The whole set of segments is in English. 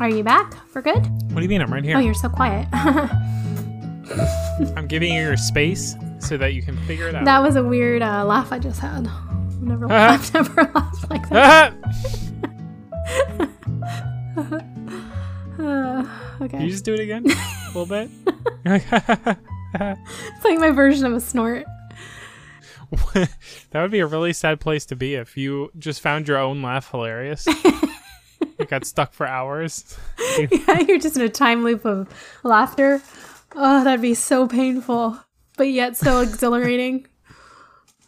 Are you back for good? What do you mean? I'm right here. Oh, you're so quiet. I'm giving you your space so that you can figure it out. that was a weird uh, laugh I just had. I've never, I've never laughed like that. Uh, Can okay. you just do it again? a little bit? It's like my version of a snort. that would be a really sad place to be if you just found your own laugh hilarious. You got stuck for hours. yeah, you're just in a time loop of laughter. Oh, that'd be so painful, but yet so exhilarating.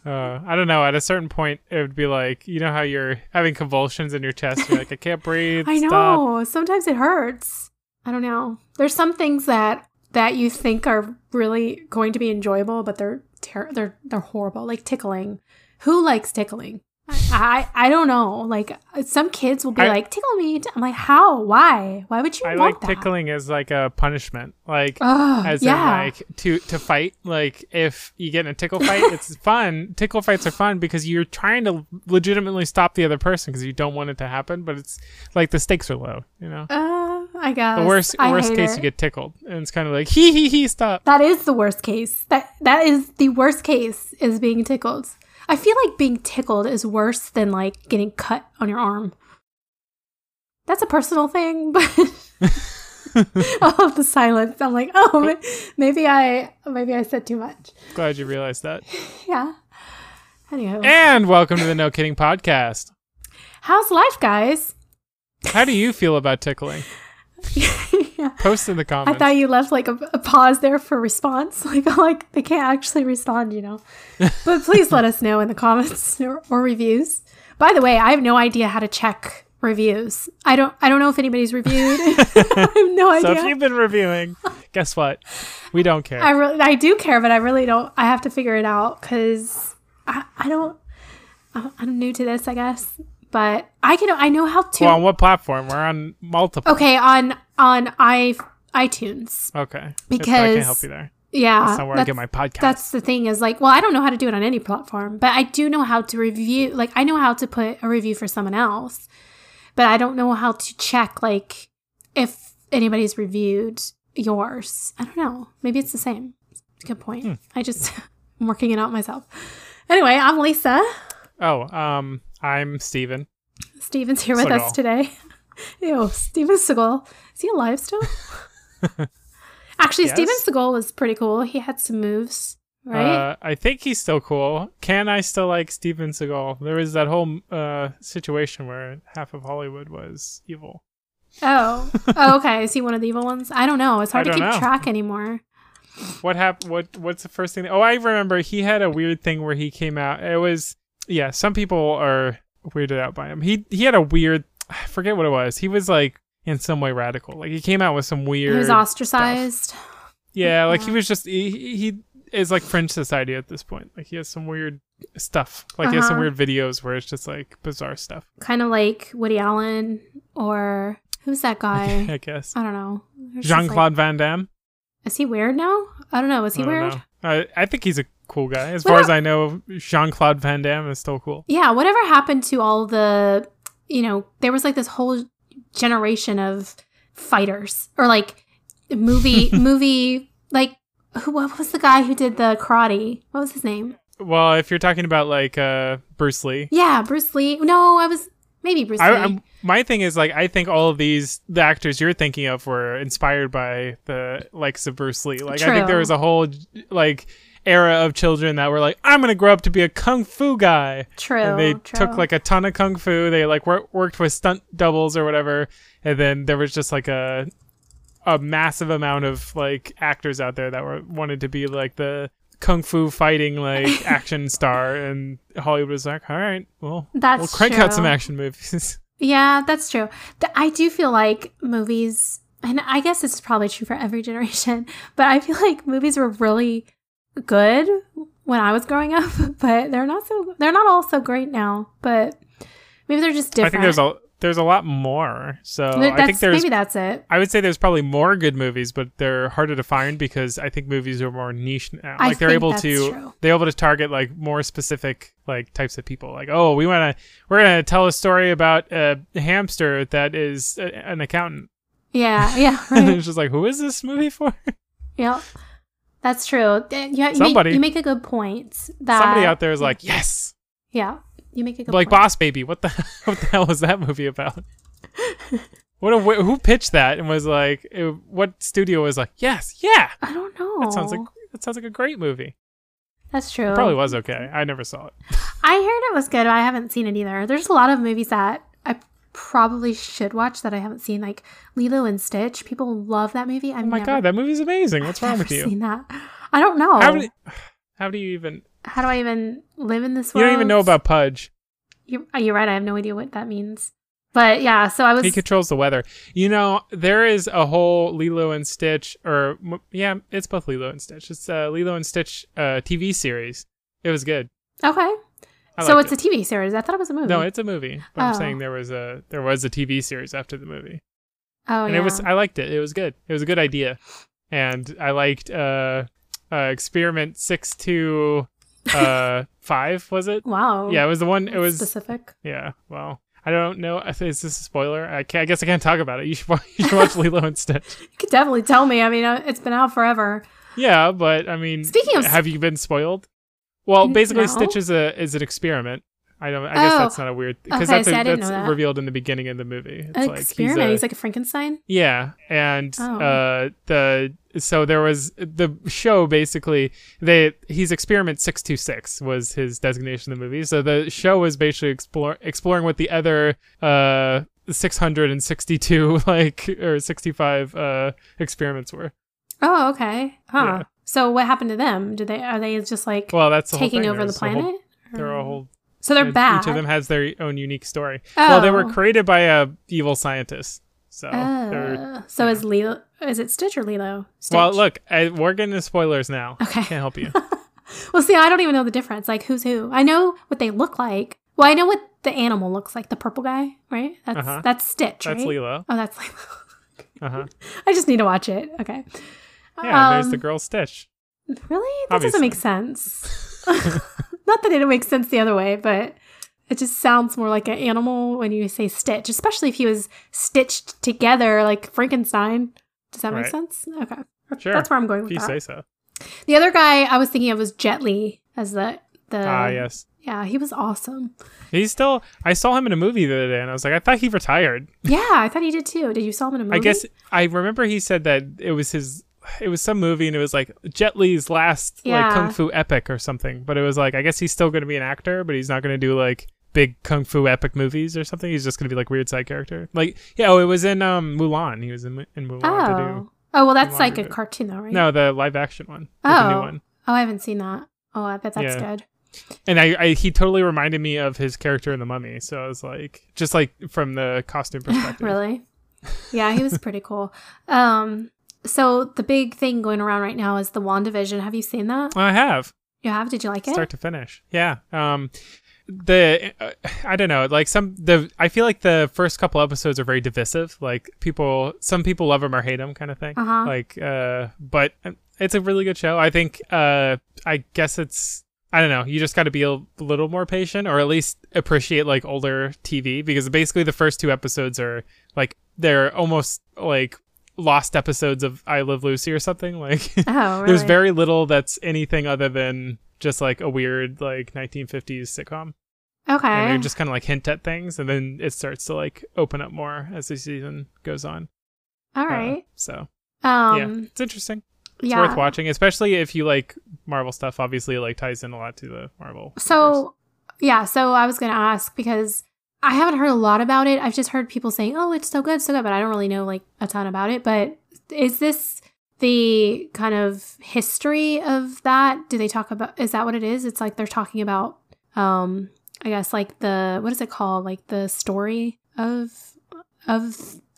Uh, I don't know. At a certain point, it would be like you know how you're having convulsions in your chest. You're like, I can't breathe. I Stop. know. Sometimes it hurts. I don't know. There's some things that that you think are really going to be enjoyable, but they're ter- they're they're horrible. Like tickling. Who likes tickling? I I, don't know. Like some kids will be I- like, "Tickle me." I'm like, "How? Why? Why would you? I like that?" tickling as like a punishment, like Ugh, as yeah. in like to to fight. Like if you get in a tickle fight, it's fun. Tickle fights are fun because you're trying to legitimately stop the other person because you don't want it to happen. But it's like the stakes are low, you know. uh, I guess. The worst I worst case it. you get tickled, and it's kind of like hee hee hee stop. That is the worst case. That that is the worst case is being tickled. I feel like being tickled is worse than like getting cut on your arm. That's a personal thing, but love the silence. I'm like, oh, maybe I maybe I said too much. Glad you realized that. Yeah. Anyway, And welcome to the No Kidding podcast. how's life, guys? How do you feel about tickling? Yeah. Post in the comments. I thought you left like a, a pause there for response. Like, like they can't actually respond, you know. But please let us know in the comments or, or reviews. By the way, I have no idea how to check reviews. I don't. I don't know if anybody's reviewed. I have no so if idea. you've been reviewing, guess what? We don't care. I really, I do care, but I really don't. I have to figure it out because I, I don't. I'm new to this, I guess. But I can. I know how to. well, on what platform? We're on multiple. okay, on on i iTunes. Okay. because I can't help you there. Yeah, That's not where I get my podcast. That's the thing is like, well, I don't know how to do it on any platform, but I do know how to review. Like, I know how to put a review for someone else, but I don't know how to check like if anybody's reviewed yours. I don't know. Maybe it's the same. Good point. Hmm. I just I'm working it out myself. Anyway, I'm Lisa. oh, um, I'm Steven. Steven's here with us today. Ew, Steven Seagal. Is he alive still? Actually, Yes. Steven Seagal was pretty cool. He had some moves, right? Uh, I think he's still cool. Can I still like Steven Seagal? There was that whole uh, situation where half of Hollywood was evil. Oh, oh, okay. Is he one of the evil ones? I don't know. It's hard to keep know. track anymore. What happened? What What's the first thing? Oh, I remember he had a weird thing where he came out. It was yeah. Some people are weirded out by him. He he had a weird. I forget what it was. He was like in some way radical. Like he came out with some weird. He was ostracized. Yeah, like he was just he, he is like fringe society at this point. Like he has some weird stuff. Like he has some Uh-huh. weird videos where it's just like bizarre stuff. Kind of like Woody Allen or who's that guy? I guess I don't know. Jean Claude Van Damme. Is he weird now? I don't know. Is he weird? know. I I think he's a cool guy. As far as I know, Jean Claude Van Damme is still cool. Yeah. Whatever happened to all the, you know, there was like this whole generation of fighters or like movie movie like who what was the guy who did the karate? What was his name? Well, if you're talking about like uh Bruce Lee, Yeah, Bruce Lee. No, I was maybe Bruce I, Lee. I'm, my thing is like I think all of these the actors you're thinking of were inspired by the likes of Bruce Lee. Like I think there was a whole like era of children that were like I'm gonna grow up to be a kung fu guy. true. and they true. took like a ton of kung fu. They like wor- worked with stunt doubles or whatever, and then there was just like a a massive amount of like actors out there that were wanted to be like the kung fu fighting like action star, and Hollywood was like, all right, well, That's we'll crank out some action movies. Yeah, that's true. I do feel like movies, and I guess this is probably true for every generation, but I feel like movies were really good when I was growing up, but they're not so. They're not all so great now. But maybe they're just different. I think there's a there's a lot more. So Th- I think there's maybe that's it. I would say there's probably more good movies, but they're harder to find because I think movies are more niche now. I Like they're able that's to true. they're able to target like more specific like types of people. Like, oh, we want to we're gonna tell a story about a hamster that is a, an accountant. Yeah, yeah, and it's just like, who is this movie for? yeah. That's true. Yeah, you, make, Somebody. you make a good point. That Somebody out there is like, yes, Yeah, you make a good like point. Boss Baby. What the what the hell was that movie about? What a, who pitched that and was like, it- what studio was like, yes, yeah, I don't know. that sounds like that sounds like a great movie. that's true. It probably was okay. I never saw it. I heard it was good. But I haven't seen it either. There's a lot of movies that probably should watch that I haven't seen, like Lilo and Stitch. People love that movie. I've Oh my never, god, that movie's amazing. What's wrong never with you? Seen that? I don't know. How do, how do you even? How do I even live in this world? You don't even know about Pudge. You're, uh, you're right. I have no idea what that means. But yeah, so I was. He controls the weather. You know, there is a whole Lilo and Stitch, or yeah, it's both Lilo and Stitch. It's a Lilo and Stitch uh, TV series. It was good. okay. I So it's it. a TV series. I thought it was a movie. no, it's a movie. But I'm Oh. saying there was a there was a TV series after the movie, oh and yeah. it was I liked it. It was good. It was a good idea, and I liked uh, uh Experiment Six to uh Five. Was it? wow. Yeah, it was the one. It was specific. Yeah, well, I don't know. Is this a spoiler? I, I guess I can't talk about it. You should, wa- you should watch Lilo and Stitch. You could definitely tell me. I mean, uh, it's been out forever. Yeah, but I mean, Speaking of- have you been spoiled? Well, basically, no. Stitch is a is an experiment. I don't. I guess Oh. that's not a weird because Okay, that's, a, that's know that. revealed in the beginning of the movie. It's An like experiment. He's He's, a, like a Frankenstein. yeah, and Oh. uh, the so there was the show basically they he's experiment six two six was his designation in the movie. So the show was basically explore, exploring what the other uh 662 like or 65 uh experiments were. Oh, okay. Huh. Yeah. So what happened to them? Did they are they just like Well, that's taking over the There's whole- planet? They're a whole so they're bad. Each of them has their own unique story. Well, they were Oh. created by a evil scientist. So Uh, so is Lilo? Is it Stitch or Lilo? Stitch? well, look, I, we're getting into spoilers now. Okay. Can't help you. Well, see, I don't even know the difference. Like, who's who? I know what they look like. Well, I know what the animal looks like. The purple guy, right? That's Uh-huh. that's Stitch, That's right? Lilo. Oh, that's Lilo. Uh huh. I just need to watch it. Okay. Yeah, there's the Um, girl Stitch. Really? That doesn't make sense. Not that it don't make sense the other way, but it just sounds more like an animal when you say Stitch, especially if he was stitched together like Frankenstein. Does that make sense? Okay. Sure. That's where I'm going If with you that. say so. The other guy I was thinking of was Jet Li as the the Ah, yes. Yeah, he was awesome. He's still. I saw him in a movie the other day, and I was like, I thought he retired. Yeah, I thought he did too. Did you saw him in a movie? I guess I remember he said that it was his. It was some movie, and it was like Jet Li's last Yeah. like kung fu epic or something. But it was like I guess he's still going to be an actor, but he's not going to do like big kung fu epic movies or something. He's just going to be like weird side character. Like yeah, oh, it was in um Mulan. He was in in Mulan to do. Oh. Oh well that's like a cartoon though, right? No, the live action one. like the new Oh. one. Oh, I haven't seen that. Oh, I bet that's Yeah. good. And I, I he totally reminded me of his character in the Mummy. So I was like, just like from the costume perspective. Really? Yeah, he was pretty cool. Um, so the big thing going around right now is the WandaVision. Have you seen that? I have. You have? Did you like it? start to finish. Yeah. Um, the uh, I don't know, like some the I feel like the first couple episodes are very divisive. Like people, some people love them or hate them, kind of thing. Uh-huh. Like, uh, but it's a really good show. I think. Uh, I guess it's. I don't know. You just got to be a little more patient, or at least appreciate like older TV, because basically the first two episodes are like they're almost like lost episodes of I Love Lucy or something. Like Oh, really? there's very little that's anything other than just like a weird like 1950s sitcom and okay. they just kind of like hint at things and then it starts to like open up more as the season goes on All right. Uh, so Um, yeah it's interesting it's yeah. worth watching especially if you like marvel stuff obviously it like ties in a lot to the marvel universe. So, yeah, so I was going to ask because I haven't heard a lot about it. I've just heard people saying, "Oh, it's so good, so good," but I don't really know like a ton about it. But is this the kind of history of that? Do they talk about is that what it is? It's like they're talking about um I guess like the what is it called? Like the story of of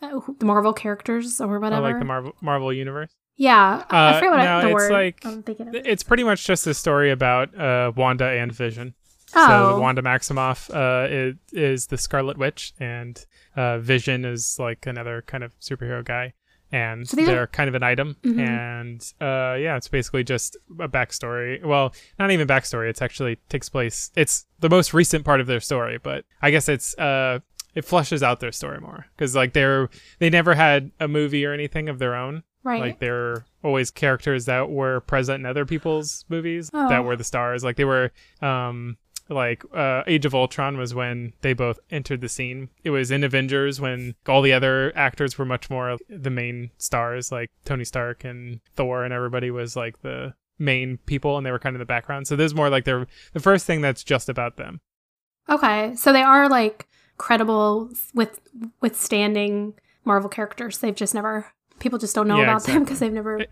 uh, the Marvel characters or Oh, whatever. like the marvel marvel universe yeah, I- I Uh, forget what I, the it's word. Like, I'm thinking of. it's pretty much just a story about uh wanda and vision Oh. So Wanda Maximoff uh, is, is the Scarlet Witch, and uh, Vision is like another kind of superhero guy, and So these are- they're kind of an item. Mhm. And uh, yeah, it's basically just a backstory. Well, not even backstory. It's actually takes place. It's the most recent part of their story, but I guess it's uh, it flushes out their story more because like they're they never had a movie or anything of their own. Right. Like they're always characters that were present in other people's movies Oh. that were the stars. Like they were um like uh Age of Ultron was when they both entered the scene. It was in Avengers when all the other actors were much more the main stars like Tony Stark and Thor and everybody was like the main people and they were kind of the background. So there's more like they're the first thing that's just about them. okay. So they are like credible with withstanding Marvel characters. They've just never people just don't know Yeah, about them because they've never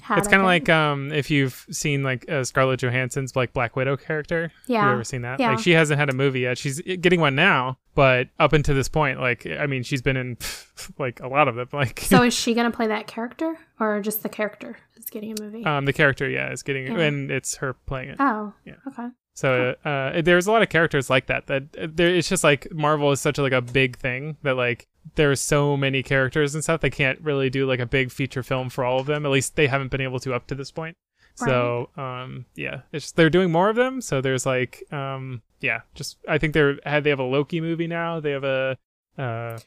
had. it's kind of like um if you've seen like uh, Scarlett Johansson's like Black Widow character. yeah. Have you ever seen that? Yeah. Like she hasn't had a movie yet. She's getting one now, but up until this point, like I mean, she's been in like a lot of them. Like so is she gonna play that character or just the character is getting a movie? um, the character, yeah, is getting, Yeah. and it's her playing it. oh. yeah. Okay. So uh, there's a lot of characters like that. That uh, there, it's just like Marvel is such a, like a big thing that like there's so many characters and stuff. They can't really do like a big feature film for all of them. At least they haven't been able to up to this point. So um, yeah, it's just, they're doing more of them. So there's like um, yeah, just I think they're had they have a Loki movie now. They have a uh,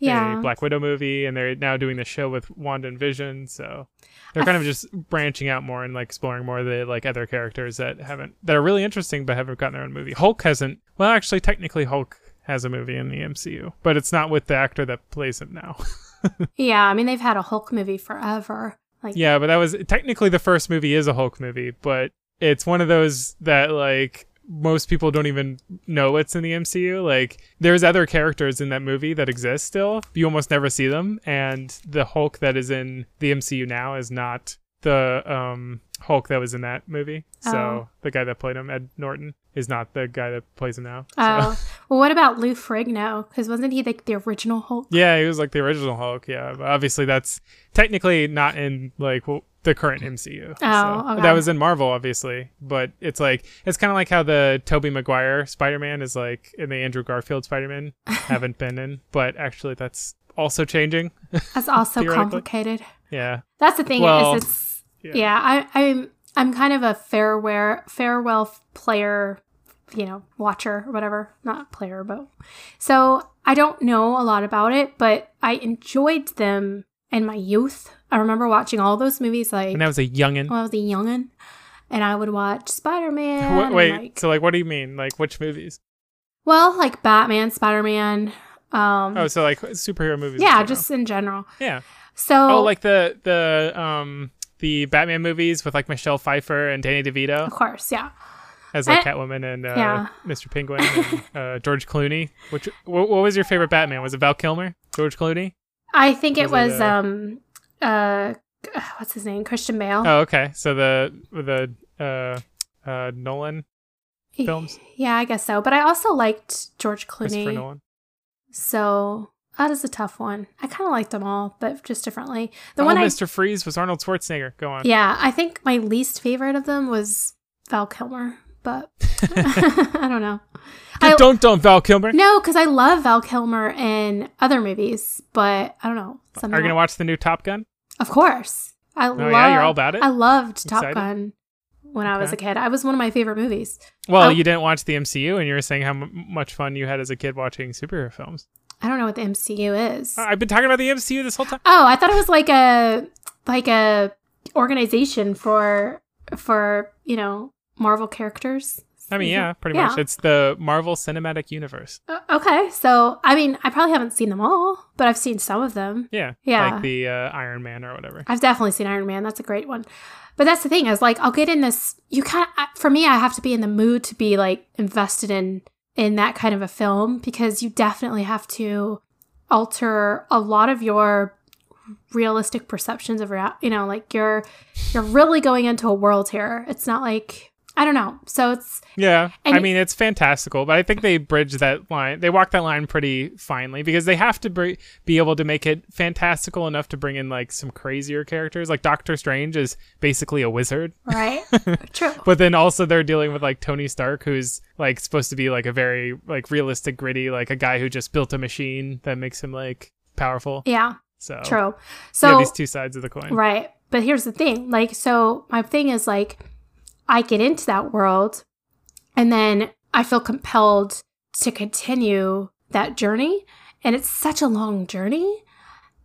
Yeah. a Black Widow movie, and they're now doing the show with Wanda and Vision. So they're kind of just branching out more and like exploring more of the like other characters that haven't that are really interesting but haven't gotten their own movie. Hulk hasn't. Well, actually, technically, Hulk has a movie in the MCU, but it's not with the actor that plays him now. Yeah. I mean, they've had a Hulk movie forever. Like. yeah, but that was technically the first movie is a Hulk movie, but it's one of those that like most people don't even know it's in the MCU. Like there's other characters in that movie that exist still. You almost never see them and the Hulk that is in the MCU now is not the um Hulk that was in that movie. So Oh. the guy that played him, Ed Norton, is not the guy that plays him now. So. Oh. well, what about Lou Ferrigno? Because wasn't he like the original Hulk? Yeah, he was like the original Hulk. Yeah, but obviously that's technically not in like well, the current MCU. Oh, So- okay. that was in Marvel, obviously. But it's like it's kind of like how the Tobey Maguire Spider-Man is like in the Andrew Garfield Spider-Man haven't been in, but actually that's also changing. That's also complicated. Yeah, That's the thing Well, is it's yeah. yeah. I I'm I'm kind of a farewell farewell player, you know, watcher or whatever. Not player, but so I don't know a lot about it, but I enjoyed them in my youth. I remember watching all those movies like and that was a youngin. when I was a youngin, and I would watch Spider Man. Wait, so like, what do you mean? Like, which movies? well, like Batman, Spider Man. Um, Oh, so like superhero movies. yeah, general. just in general. yeah. So Oh, like the the um the Batman movies with like Michelle Pfeiffer and Danny DeVito. of course, yeah. as like Eh, Catwoman and uh, yeah. Mr. Penguin and uh, George Clooney. Which what, what was your favorite Batman? Was it Val Kilmer? George Clooney? I think it Was it, uh, um uh what's his name Christian Bale. Oh, okay. So the the uh, uh, Nolan films. Yeah, I guess so. But I also liked George Clooney. Nolan. So that is a tough one. I kind of liked them all, but just differently. The oh, one I Mr. Freeze was Arnold Schwarzenegger. Go on. yeah, I think my least favorite of them was Val Kilmer, but I don't know. I, don't don't Val Kilmer. no, because I love Val Kilmer in other movies, but I don't know. Are you gonna watch the new Top Gun? Of course, I Oh love. yeah, you're all about it. I loved Top Excited? Gun when I was a kid. I was one of my favorite movies. Well, you didn't watch the MCU, and you were saying how m- much fun you had as a kid watching superhero films. I don't know what the MCU is. I- I've been talking about the MCU this whole time. Oh, I thought it was like a like a organization for for you know Marvel characters. I mean, yeah, pretty Yeah. much. It's the Marvel Cinematic Universe. Uh, okay, so I mean, I probably haven't seen them all, but I've seen some of them. Yeah, Yeah. like the uh, Iron Man or whatever. I've definitely seen Iron Man. That's a great one. But that's the thing is like I'll get in this. You kind of for me, I have to be in the mood to be like invested in in that kind of a film because you definitely have to alter a lot of your realistic perceptions of real. You know, like you're you're really going into a world here. It's not like I don't know. So it's Yeah, I mean it's fantastical, but I think they bridge that line. They walk that line pretty finely because they have to br- be able to make it fantastical enough to bring in like some crazier characters. Like Doctor Strange is basically a wizard, right. True. but then also they're dealing with like Tony Stark, who's like supposed to be like a very like realistic, gritty, like a guy who just built a machine that makes him like powerful. Yeah. So True. So these two sides of the coin. Right. But here's the thing. Like, so my thing is like, I get into that world and then I feel compelled to continue that journey. And it's such a long journey.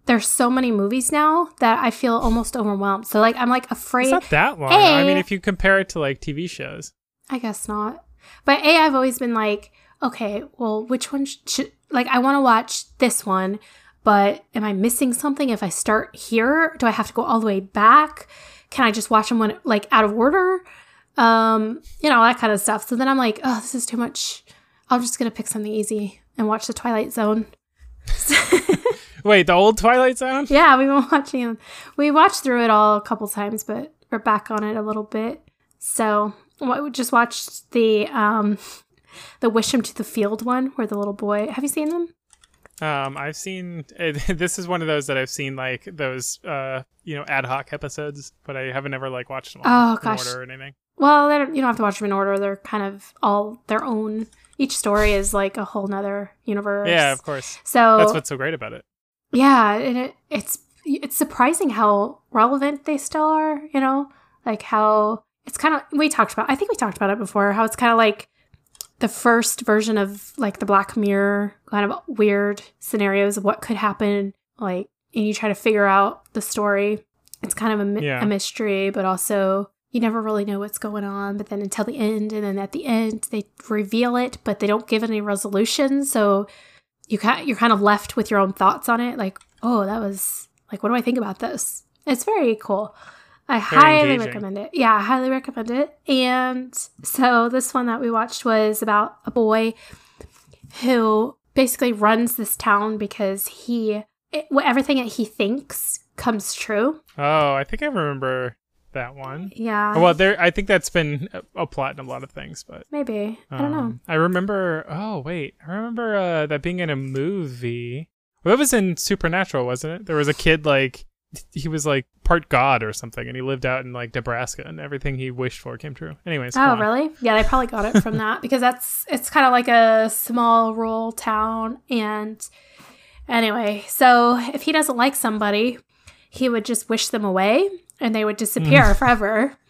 There's so many movies now that I feel almost overwhelmed. So like I'm like afraid. It's not that long. I A- mean, if you compare it to like TV shows. I guess not. But A, I've always been like, okay, well, which one should, like, I want to watch this one, but am I missing something if I start here? Do I have to go all the way back? Can I just watch them when, like, out of order? Um, you know, that kind of stuff. So then I'm like, oh, this is too much. I'm just going to pick something easy and watch The Twilight Zone. Wait, the old Twilight Zone? Yeah, we've been watching it. We watched through it all a couple times, but we're back on it a little bit. So we just watched the um the Wish Him to the Field one where the little boy have you seen them? Um, I've seen this is one of those that I've seen like those uh you know ad hoc episodes, but I haven't ever like watched them all Oh, gosh. order or anything. Well, they don't, you don't have to watch them in order. They're kind of all their own. Each story is like a whole nother universe. Yeah, of course. So That's what's so great about it. yeah, and it, it's it's surprising how relevant they still are. You know, like how it's kind of we talked about. I think we talked about it before. How it's kind of like the first version of like the Black Mirror kind of weird scenarios of what could happen. Like, and you try to figure out the story. It's kind of a, mi- Yeah. a mystery, but also you never really know what's going on. But then until the end, and then at the end they reveal it, but they don't give any resolution. So you ca- you're kind of left with your own thoughts on it. Like, oh, that was like, what do I think about this? It's very cool. I highly engaging. recommend it. Yeah, I highly recommend it. And so this one that we watched was about a boy who basically runs this town because he it, everything that he thinks comes true. Oh, I think I remember that one. Yeah. Well, there I think that's been a, plot in a lot of things, but maybe. I don't know. um, I remember. Oh wait, I remember uh, that being in a movie. Well, that was in Supernatural, wasn't it? There was a kid like he was like part god or something, and he lived out in like Nebraska, and everything he wished for came true. Anyways, Oh, really? Yeah, they probably got it from that because that's it's kind of like a small rural town. And anyway, so if he doesn't like somebody, he would just wish them away and they would mm. disappear forever.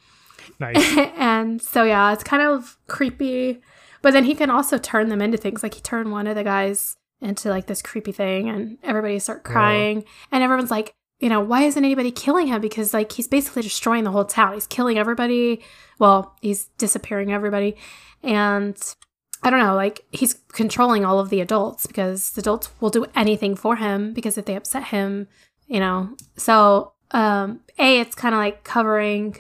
Nice. and so yeah, it's kind of creepy. But then he can also turn them into things. Like he turned one of the guys into like this creepy thing, and everybody start crying, and everyone's like, you know, why isn't anybody killing him? Because like he's basically destroying the whole town. He's killing everybody. Well, he's disappearing everybody, and I don't know, like he's controlling all of the adults because the adults will do anything for him because if they upset him, you know. So, um, A, it's kind of like covering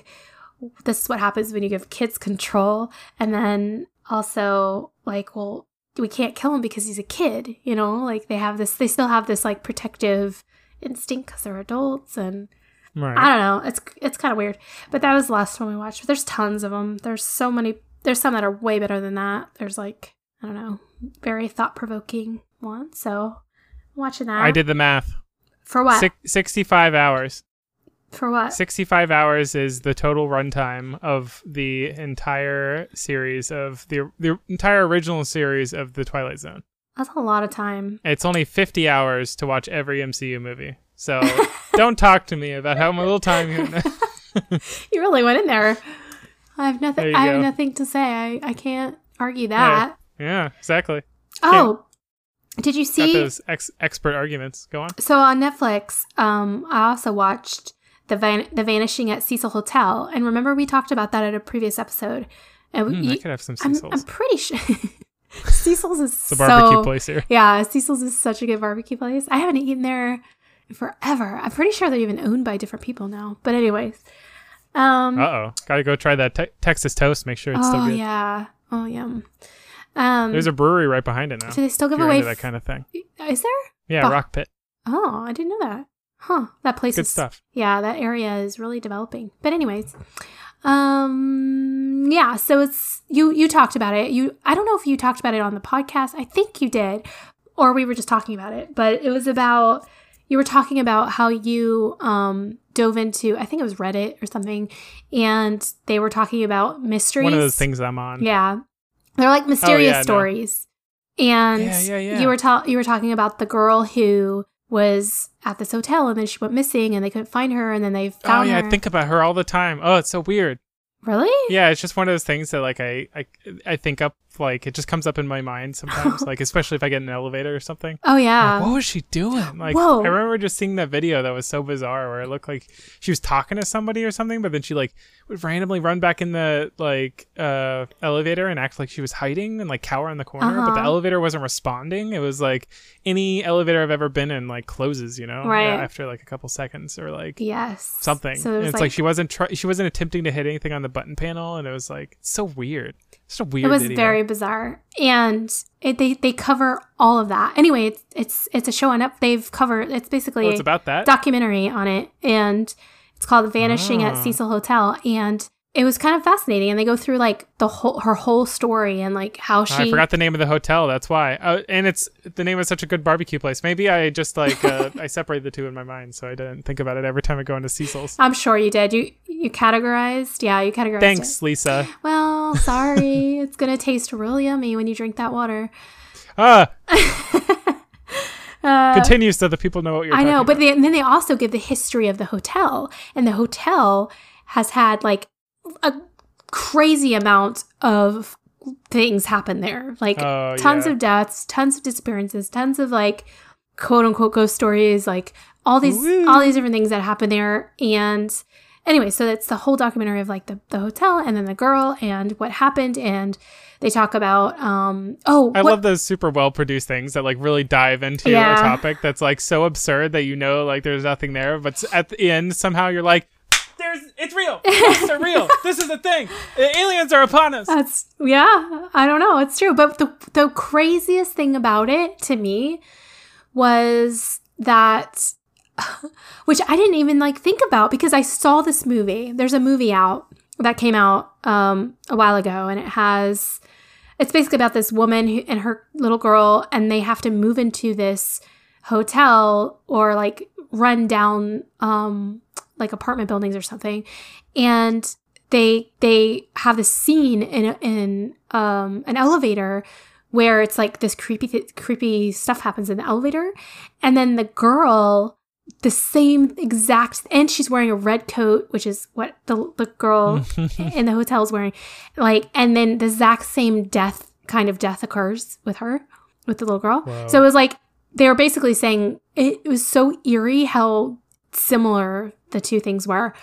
this is what happens when you give kids control. And then also, like, well, we can't kill him because he's a kid, you know? Like, they have this, they still have this, like, protective instinct because they're adults. And right. I don't know. It's, it's kind of weird. But that was the last one we watched. But there's tons of them. There's so many, there's some that are way better than that. There's, like, I don't know, very thought provoking ones. So, I'm watching that. I did the math. For what? Six, 65 hours. For what? 65 hours is the total runtime of the entire series of the the entire original series of the Twilight Zone. That's a lot of time. It's only 50 hours to watch every MCU movie. So don't talk to me about how my little time you You really went in there. I have nothing. I have nothing to say. I, I can't argue that. Yeah, exactly. Oh, did you Got see? those ex- expert arguments. Go on. So on Netflix, um, I also watched the Van- the Vanishing at Cecil Hotel, and remember we talked about that at a previous episode. And Mm, I could have some I'm, Cecil's. I'm pretty sure Cecil's is it's a barbecue so, place here. Yeah, Cecil's is such a good barbecue place. I haven't eaten there forever. I'm pretty sure they're even owned by different people now. But anyways, um, Uh oh. Gotta go try that te- Texas toast. Make sure it's still oh good. yeah, oh yum. Um, There's a brewery right behind it now. do they still give away? that kind of thing. is there? Yeah, Bah. Rock Pit. Oh, I didn't know that. Huh? That place Good is stuff. Yeah, that area is really developing. But anyways, um yeah, so it's you you talked about it. You I don't know if you talked about it on the podcast. I think you did or we were just talking about it, but it was about you were talking about how you um dove into I think it was Reddit or something and they were talking about mysteries. One of those things I'm on. Yeah. They're like mysterious yeah, no. stories. And Yeah, yeah, yeah. you were ta- you were talking about the girl who was at this hotel and then she went missing and they couldn't find her and then they oh, found her. Oh yeah, her. I think about her all the time. Oh, it's so weird. Really? Yeah, it's just one of those things that like I I, I think up like it just comes up in my mind sometimes, like especially if I get in an elevator or something. Oh yeah. Like, what was she doing? Like Whoa. I remember just seeing that video that was so bizarre where it looked like she was talking to somebody or something, but then she like would randomly run back in the like uh elevator and act like she was hiding and like cower in the corner, but the Uh-huh. elevator wasn't responding. It was like any elevator I've ever been in like closes, you know, Right. after like a couple seconds or like yes. something. So there's it's like, she wasn't try- she wasn't attempting to hit anything on the button panel, and it was like so weird. It's a weird. it was video. very bizarre and it, they they cover all of that anyway it's it's it's a show on up they've covered it's basically Oh, it's about that. documentary on it and it's called vanishing at Ah. cecil hotel and it was kind of fascinating and they go through like the whole her whole story and like how she I forgot the name of the hotel. That's why. Uh, and it's the name of such a good barbecue place. Maybe I just like uh, I separate the two in my mind, so I didn't think about it every time I go into Cecil's. i'm sure you did you you categorized yeah you categorized Thanks, it. Lisa. well sorry it's gonna taste real yummy when you drink that water Ah, uh, continue so that people know what you're. I know, but they, and then they also give the history of the hotel, and the hotel has had like a crazy amount of things happen there, like Oh, tons yeah. of deaths, tons of disappearances, tons of like quote unquote ghost stories, like all these Woo. all these different things that happen there, and anyway, so it's the whole documentary of like the, the hotel and then the girl and what happened and they talk about um oh I what- love those super well produced things that like really dive into Yeah. a topic that's like so absurd that you know like there's nothing there, but at the end somehow you're like, "There's it's real. Ghosts are real. This is a thing. A- Aliens are upon us." That's yeah, I don't know, it's true. But the the craziest thing about it to me was that which I didn't even like think about because I saw this movie. There's a movie out that came out um a while ago and it has it's basically about this woman who, and her little girl and they have to move into this hotel or like run down um like apartment buildings or something and they they have this scene in in um an elevator where it's like this creepy th- creepy stuff happens in the elevator and then the girl the same exact and she's wearing a red coat which is what the, the girl in the hotel is wearing like and then the exact same death kind of death occurs with her with the little girl Whoa. so it was like they were basically saying it, it was so eerie how similar the two things were.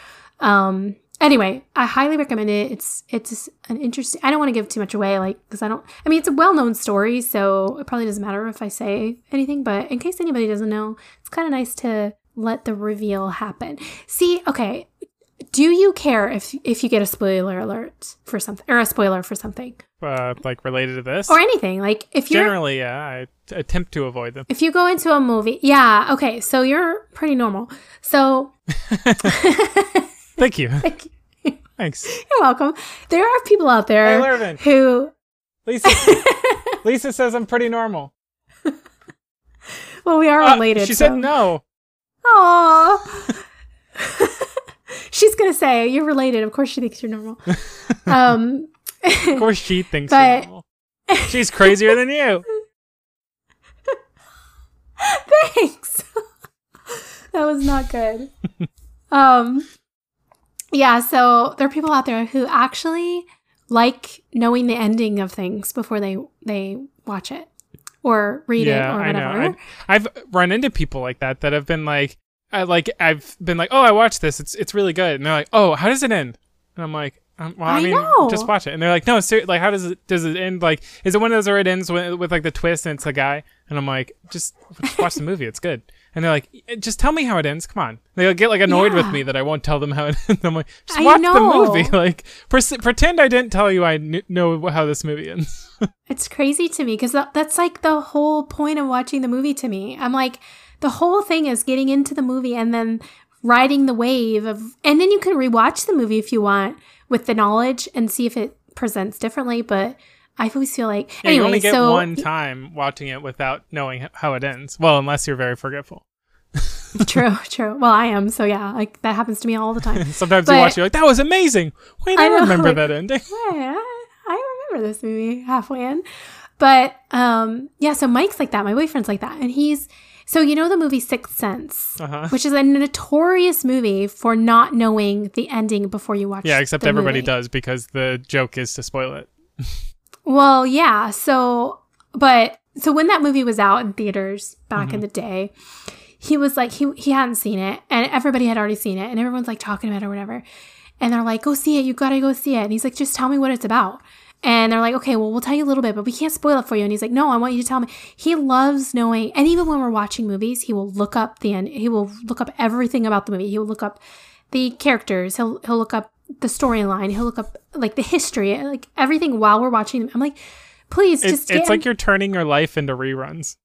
Um anyway i highly recommend it. It's it's an interesting i don't want to give too much away like because i don't i mean it's a well-known story so it probably doesn't matter if i say anything but in case anybody doesn't know it's kind of nice to let the reveal happen. See okay do you care if if you get a spoiler alert for something or a spoiler for something uh, like related to this. or anything like if you're Generally, yeah, I t- attempt to avoid them. if you go into a movie yeah okay so you're pretty normal so Thank you. like, Thanks. You're welcome. There are people out Hey, there Lervin. who, Lisa. Lisa says I'm pretty normal. well, we are Uh, related. she so. said no. Aww. She's gonna say you're related. Of course, she thinks you're normal. Um, Of course, she thinks But- you're normal. She's crazier than you. thanks. that was not good. um, yeah. So there are people out there who actually like knowing the ending of things before they they watch it or read it or I whatever. know. I, I've run into people like that that have been like, I like I've been like, oh, I watched this. It's it's really good. And they're like, oh, how does it end? And I'm like, um, well, I, I mean, know. just watch it. And they're like, no, ser- like, how does it does it end? Like, is it one of those where it ends with, with like the twist and it's a guy? And I'm like, just, just watch the movie. It's good. And they're like, just tell me how it ends. Come on. They get like annoyed with me that I won't tell them how it ends. I'm like, just I watch know. the movie. Like, pres- pretend I didn't tell you I kn- know how this movie ends. It's crazy to me because that, that's like the whole point of watching the movie to me. I'm like, the whole thing is getting into the movie and then riding the wave of, and then you can rewatch the movie if you want with the knowledge and see if it presents differently. But I always feel like, Yeah, anyway, you only get so one time watching it without knowing how it ends. Well, unless you're very forgetful. true, true. Well, I am. So yeah, like that happens to me all the time. Sometimes But- you watch, you're like, that was amazing. Wait, I, I know, remember like- that ending. Yeah, I remember this movie halfway in. But um yeah, so Mike's like that. My boyfriend's like that. And he's So you know the movie Sixth Sense, Uh-huh. which is a notorious movie for not knowing the ending before you watch. It. Yeah, except everybody movie. does because the joke is to spoil it. Well, yeah. So, but so when that movie was out in theaters back Mm-hmm. in the day, he was like he he hadn't seen it, and everybody had already seen it, and everyone's like talking about it or whatever, and they're like, "Go see it! You gotta go see it!" And he's like, "Just tell me what it's about." And they're like, "Okay, well, we'll tell you a little bit, but we can't spoil it for you." And he's like, "No, I want you to tell me." He loves knowing, and even when we're watching movies, he will look up the end. He will look up everything about the movie. He will look up the characters. He'll he'll look up the storyline. He'll look up like the history, like everything while we're watching. I'm like, please, just get it's like you're turning your life into reruns.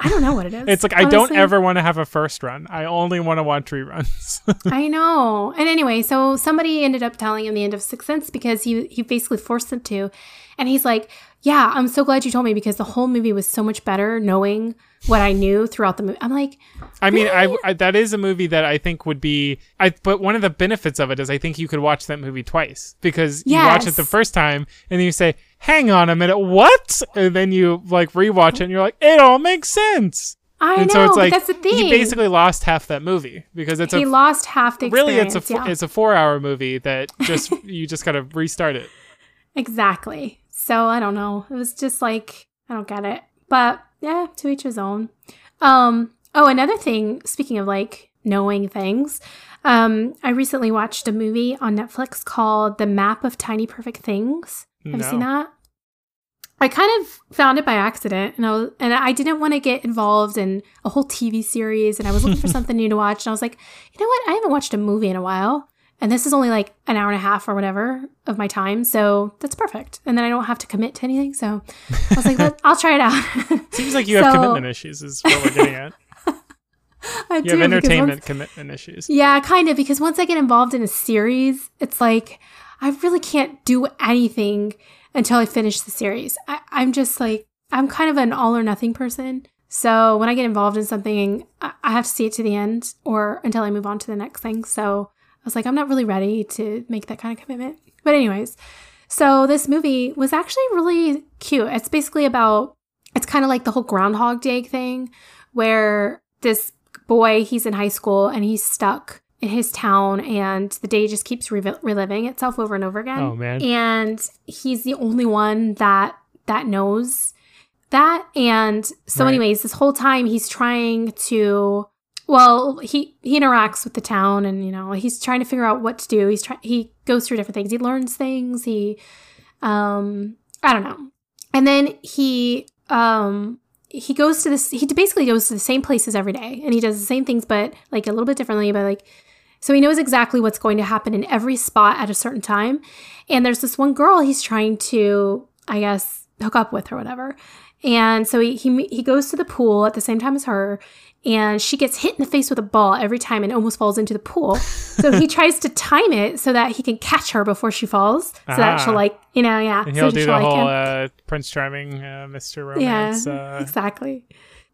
I don't know what it is. It's like I don't ever want to have a first run. I only want to watch reruns. I know. And anyway, so somebody ended up telling him the end of Sixth Sense because he he basically forced them to, and he's like, "Yeah, I'm so glad you told me because the whole movie was so much better knowing what I knew throughout the movie." I'm like, I mean, I, I that is a movie that I think would be. I but one of the benefits of it is I think you could watch that movie twice because you watch it the first time and then you say, "Hang on a minute, what?" And then you like rewatch it and you're like, "It all makes sense." I and know, so it's but like that's the thing. he basically lost half that movie because it's he a lost half the really it's a yeah. it's a four hour movie that just you just gotta restart it. Exactly. So I don't know. It was just like I don't get it. But yeah, to each his own. Um oh, another thing, speaking of like knowing things, um, I recently watched a movie on Netflix called The Map of Tiny Perfect Things. Have you seen that? I kind of found it by accident, and I was, and I didn't want to get involved in a whole TV series, and I was looking for something new to watch, and I was like, you know what? I haven't watched a movie in a while, and this is only like an hour and a half or whatever of my time, so that's perfect. And then I don't have to commit to anything, so I was like, Let, I'll try it out. Seems like you have commitment issues. Is what we're getting at. I You do, have entertainment once- commitment issues. Yeah, kind of, because once I get involved in a series, it's like I really can't do anything until I finish the series. I, I'm just like, I'm kind of an all or nothing person. So when I get involved in something, I, I have to see it to the end or until I move on to the next thing. So I was like, I'm not really ready to make that kind of commitment. But, anyways, so this movie was actually really cute. It's basically about, it's kind of like the whole Groundhog Day thing where this boy, he's in high school and he's stuck in his town and the day just keeps re- reliving itself over and over again. Oh, man. And he's the only one that that knows that and so Right. anyways, this whole time he's trying to well, he he interacts with the town and you know, he's trying to figure out what to do. He's trying he goes through different things. He learns things, he um I don't know. And then he um he goes to this he basically goes to the same places every day and he does the same things but like a little bit differently but like so he knows exactly what's going to happen in every spot at a certain time and there's this one girl he's trying to i guess hook up with or whatever and so he he, he goes to the pool at the same time as her and she gets hit in the face with a ball every time and almost falls into the pool so he tries to time it so that he can catch her before she falls so that Ah. she'll like you know yeah And he'll do the whole him. uh, Prince Charming, uh, Mr. Romance. Yeah, uh, exactly.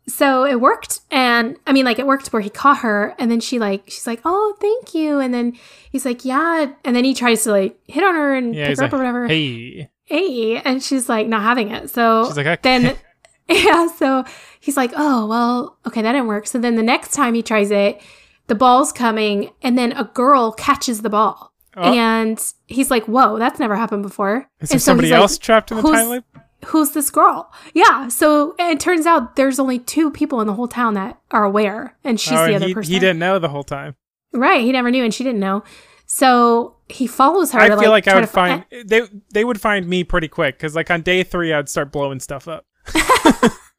So it worked, and I mean, like it worked where he caught her, and then she like she's like, "Oh, thank you," and then he's like, "Yeah," and then he tries to like hit on her and yeah, pick her up like, or whatever. Hey, Hey, and she's like not having it. So she's like, okay. then, yeah, so he's like, "Oh, well, okay, that didn't work." So then the next time he tries it, the ball's coming, and then a girl catches the ball. Oh. And he's like, "Whoa, that's never happened before." is there so somebody like, else trapped in the "Who's- time loop? who's this girl? Yeah. So it turns out there's only two people in the whole town that are aware, and she's oh, the other he, person. he didn't know the whole time. Right. He never knew, and she didn't know. So he follows her. I feel like, I try would to fi- find they they would find me pretty quick because like on day three I'd start blowing stuff up.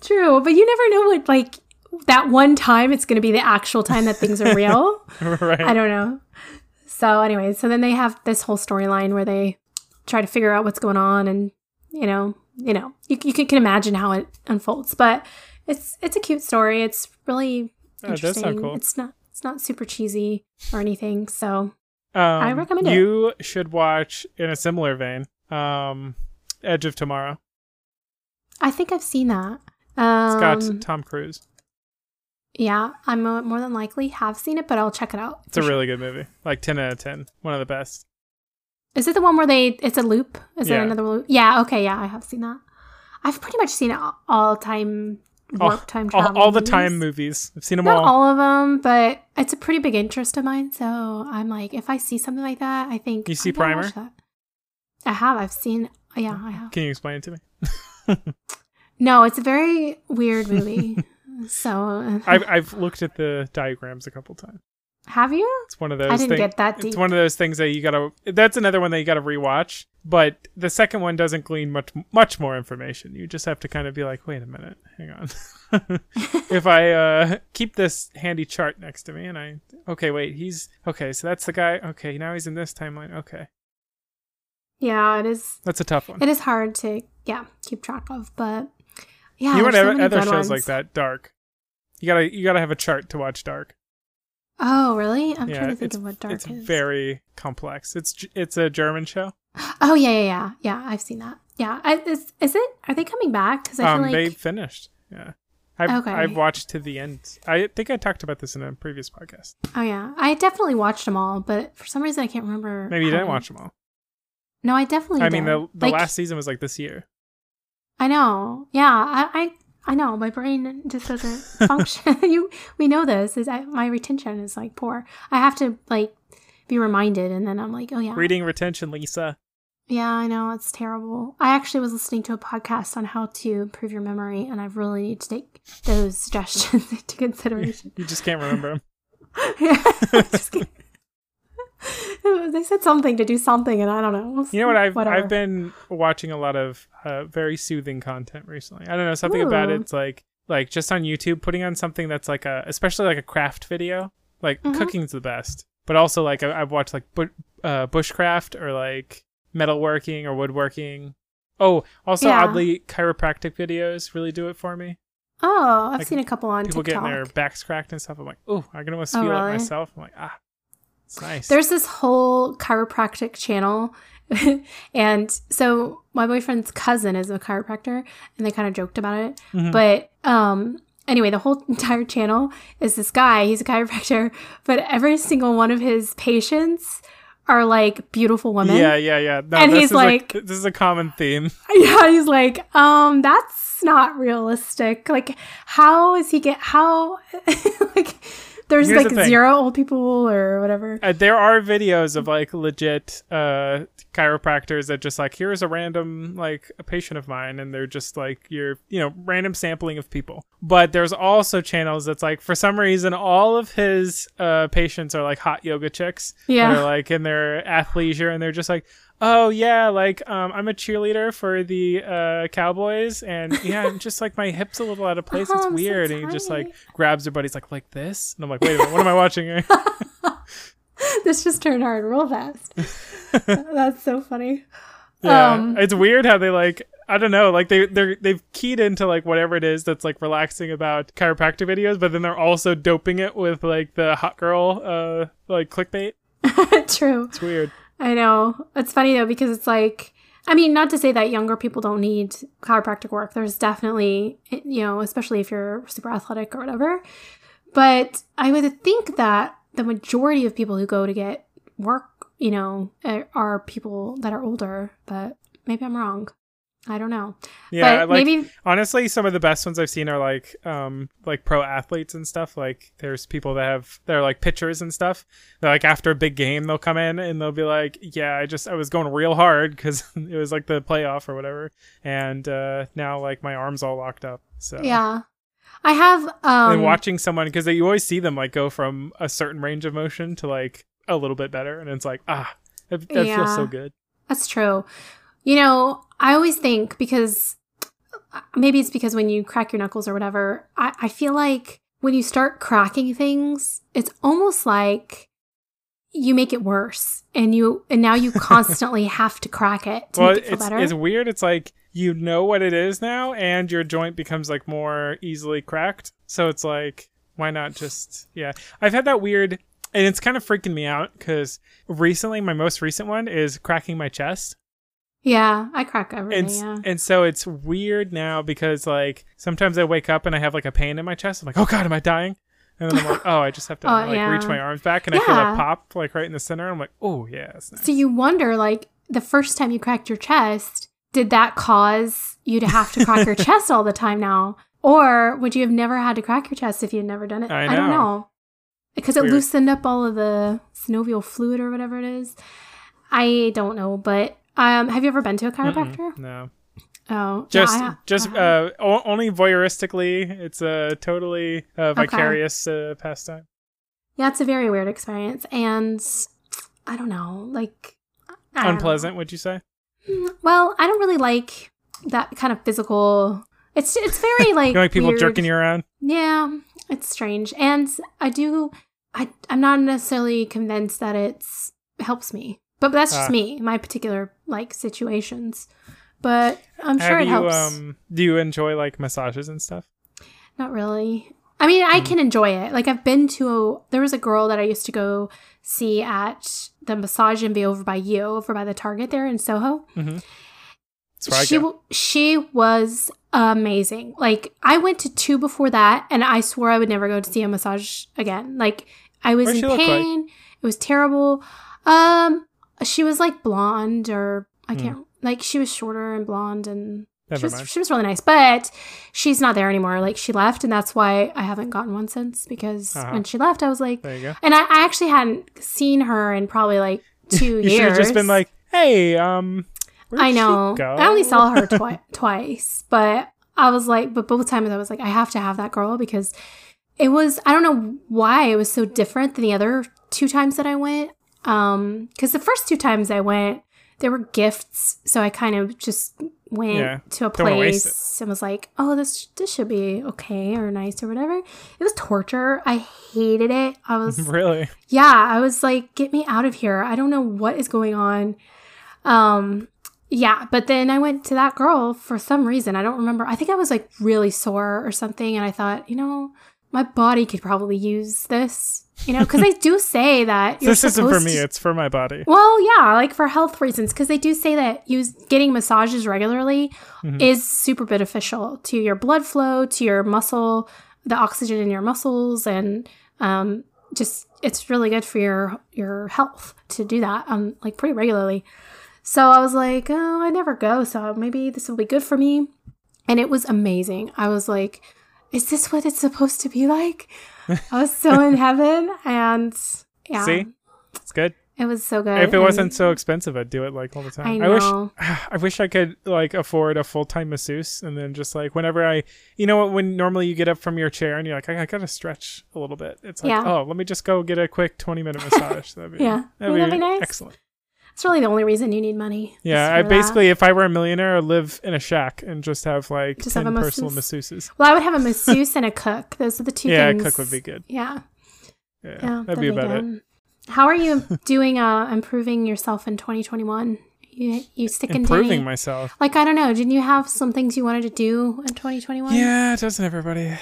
True, but you never know what like that one time it's going to be the actual time that things are real. right. I don't know. So anyway, so then they have this whole storyline where they try to figure out what's going on, and you know, you know, you, you can, can imagine how it unfolds. But it's it's a cute story. It's really Oh, interesting. cool. It's not it's not super cheesy or anything. So Um, I recommend it. You should watch in a similar vein, um, Edge of Tomorrow. I think I've seen that. It's got Um, Tom Cruise. yeah, I'm more than likely have seen it, but I'll check it out. It's a sure. really good movie. Like ten out of ten. One of the best. Is it the one where they? It's a loop. Is there another loop? Yeah. Okay. Yeah, I have seen that. I've pretty much seen all, all time All- warp time all, all the time movies. I've seen them Not all. all of them, but it's a pretty big interest of mine. So I'm like, if I see something like that, I think You see I gotta watch Primer? I have. I've seen. Yeah, I have. Can you explain it to me? No, it's a very weird movie. so I've I've looked at the diagrams a couple times. have you? It's one of those. I didn't thing- get that deep. It's one of those things that you gotta. That's another one that you gotta rewatch. But the second one doesn't glean much much more information. You just have to kind of be like, wait a minute, hang on. if I uh, keep this handy chart next to me, and I okay, wait, he's okay. So that's the guy. Okay, now he's in this timeline. Okay, Yeah, it is. that's a tough one. It is hard to yeah keep track of, but yeah. you want so other, other shows ones. like that? Dark. You gotta you gotta have a chart to watch Dark. Oh, really? I'm yeah, trying to think of what dark it's is. very complex. It's it's a German show. Oh yeah, yeah, yeah, yeah. I've seen that. Yeah, I, is is it? Are they coming back? Because I um, feel they finished. Yeah. I've, Okay. I've watched to the end. I think I talked about this in a previous podcast. oh yeah, I definitely watched them all, but for some reason I can't remember. Maybe you didn't watch them all. No, I definitely. I mean, the the Like, last season was like this year. I know. Yeah, I, I, I know. My brain just doesn't function. you, we know this. Is I, my retention is like poor. I have to like be reminded, and then I'm like, oh yeah, Reading retention, Lisa. yeah, I know it's terrible. I actually was listening to a podcast on how to improve your memory, and I really need to take those suggestions into consideration. You just can't remember them. yeah. they said something to do something, and I don't know. You know what? I've Whatever. I've been watching a lot of uh, very soothing content recently. I don't know something about Ooh. it. It's like like just on YouTube, putting on something that's like a especially like a craft video. Like Mhm. cooking's the best, but also like I, I've watched like bu- uh, bushcraft or like metalworking or woodworking. Oh, also Yeah. oddly, chiropractic videos really do it for me. Oh, I've Like, seen a couple on People TikTok. getting their backs cracked and stuff. I'm like, oh, I'm gonna want to Oh, feel it myself. I'm like, ah, it's nice. There's this whole chiropractic channel. and so my boyfriend's cousin is a chiropractor and they kind of joked about it. Mhm. But um anyway, the whole entire channel is this guy, he's a chiropractor, but every single one of his patients are like beautiful women. Yeah, yeah, yeah. No, And this he's is a- like- this is a common theme. Yeah, he's like, um, that's not realistic. Like, how is he get how like there's Here's like the zero old people or whatever. Uh, there are videos of like legit uh chiropractors that just like here's a random like a patient of mine and they're just like your you know random sampling of people but there's also channels that's like for some reason all of his uh patients are like hot yoga chicks Yeah. that are like in their athleisure and they're just like oh yeah like um i'm a cheerleader for the uh cowboys and yeah I'm just like my hips a little out of place Oh, it's so weird and he just like grabs her buddies like like this and i'm like wait a minute what am i watching here this just turned hard real fast. That's so funny. Yeah, Um, it's weird how they like. I don't know, like they they they've keyed into like whatever it is that's like relaxing about chiropractic videos, but then they're also doping it with like the hot girl uh like clickbait. True. It's weird. I know. It's funny though because it's like I mean, not to say that younger people don't need chiropractic work. There's definitely, you know, especially if you're super athletic or whatever. But I would think that the majority of people who go to get work, you know, are- are people that are older. But maybe I'm wrong. I don't know. Yeah, but like maybe honestly, some of the best ones I've seen are like um like pro athletes and stuff. Like there's people that have they're like pitchers and stuff. They're like after a big game they'll come in and they'll be like, yeah, I just I was going real hard because it was like the playoff or whatever, and uh now like my arms all locked up. So yeah. I have um and watching someone because you always see them like go from a certain range of motion to like a little bit better and it's like ah that, that feels so good That's true. You know, I always think because uh, maybe it's because when you crack your knuckles or whatever, I, I feel like when you start cracking things, it's almost like you make it worse and you and now you constantly have to crack it to well make it feel it's, better. it's weird. It's like you know what it is now and your joint becomes like more easily cracked. So it's like why not just yeah. I've had that weird and it's kind of freaking me out because recently my most recent one is cracking my chest yeah, I crack everything, and, yeah. and so it's weird now because like sometimes I wake up and I have like a pain in my chest. I'm like, oh god, am I dying? And then I'm like, oh, I just have to Oh, like yeah. reach my arms back and I feel Yeah. that pop like right in the center. I'm like, oh yeah, nice. So you wonder, like, the first time you cracked your chest, did that cause you to have to crack your chest all the time now? Or would you have never had to crack your chest if you'd never done it? I don't know. know. Because it Weird. loosened up all of the synovial fluid or whatever it is. I don't know, but um, have you ever been to a chiropractor? Mm-mm, no. Oh, Just, yeah, I just I uh, only voyeuristically. It's a totally uh, vicarious uh, pastime. yeah, it's a very weird experience, and I don't know, like I don't know. Unpleasant, would you say? Mm, Well, I don't really like that kind of physical. It's it's very like like people weird. jerking you around? Yeah, it's strange, and I do. I I'm not necessarily convinced that it's helps me, but that's just Ah. me, my particular like situations. But I'm sure it you helps. um? Do you enjoy like massages and stuff? Not really. I mean. I can enjoy it. Like I've been to. a, There was a girl that I used to go see at the massage and be over by you, over by the Target there in Soho. I she she was amazing. Like I went to two before that, and I swore I would never go to see a massage again. Like I was What'd in look like? pain. It was terrible. Um, she was like blonde, or I Hmm. can't. Like she was shorter and blonde, and she was, mind. she was really nice. But she's not there anymore. Like she left, and that's why I haven't gotten one since. Because Uh-huh. when she left, I was like, There you go. and I, I actually hadn't seen her in probably like two You years. should have just been like, "Hey, um, I know. go?" I only saw her twi- twice, but I was like, but both times I was like, I have to have that girl because it was. I don't know why it was so different than the other two times that I went. Um, because the first two times I went, there were gifts, so I kind of just went Yeah. to a Don't wanna waste place and was like, oh, this this should be okay or nice or whatever. It was torture. I hated it. I was really? yeah, I was like, get me out of here. I don't know what is going on. Um, yeah, but then I went to that girl for some reason. I don't remember. I think I was like really sore or something. And I thought, you know, my body could probably use this, you know, because they do say that this isn't for me. to- It's for my body. well, yeah, like for health reasons, because they do say that use getting massages regularly Mhm. is super beneficial to your blood flow, to your muscle, the oxygen in your muscles, and um, just it's really good for your your health to do that um like pretty regularly. So I was like, oh, I never go, so maybe this will be good for me, and it was amazing. I was like, is this what it's supposed to be like? I was so in heaven, and yeah, See? It's good. it was so good. if it and- wasn't so expensive, I'd do it like all the time. I wish know. I wish I could like afford a full time masseuse and then just like whenever I you know what when normally you get up from your chair and you're like I, I gotta stretch a little bit. It's like Yeah. oh let me just go get a quick twenty minute massage. That'd be, Yeah. that'd Wouldn't that be nice? excellent. It's really the only reason you need money. Yeah, I for that. basically if I were a millionaire, I'd live in a shack and just have like Just have ten a personal masseuse. masseuses. Well, I would have a masseuse and a cook. Those are the two Yeah, a things. cook would be good. Yeah, Yeah, yeah, that'd be about it. How are you doing? Uh, improving yourself in 2021? You you sticking to Improving any- myself. Like I don't know. Didn't you have some things you wanted to do in 2021? Yeah, doesn't everybody?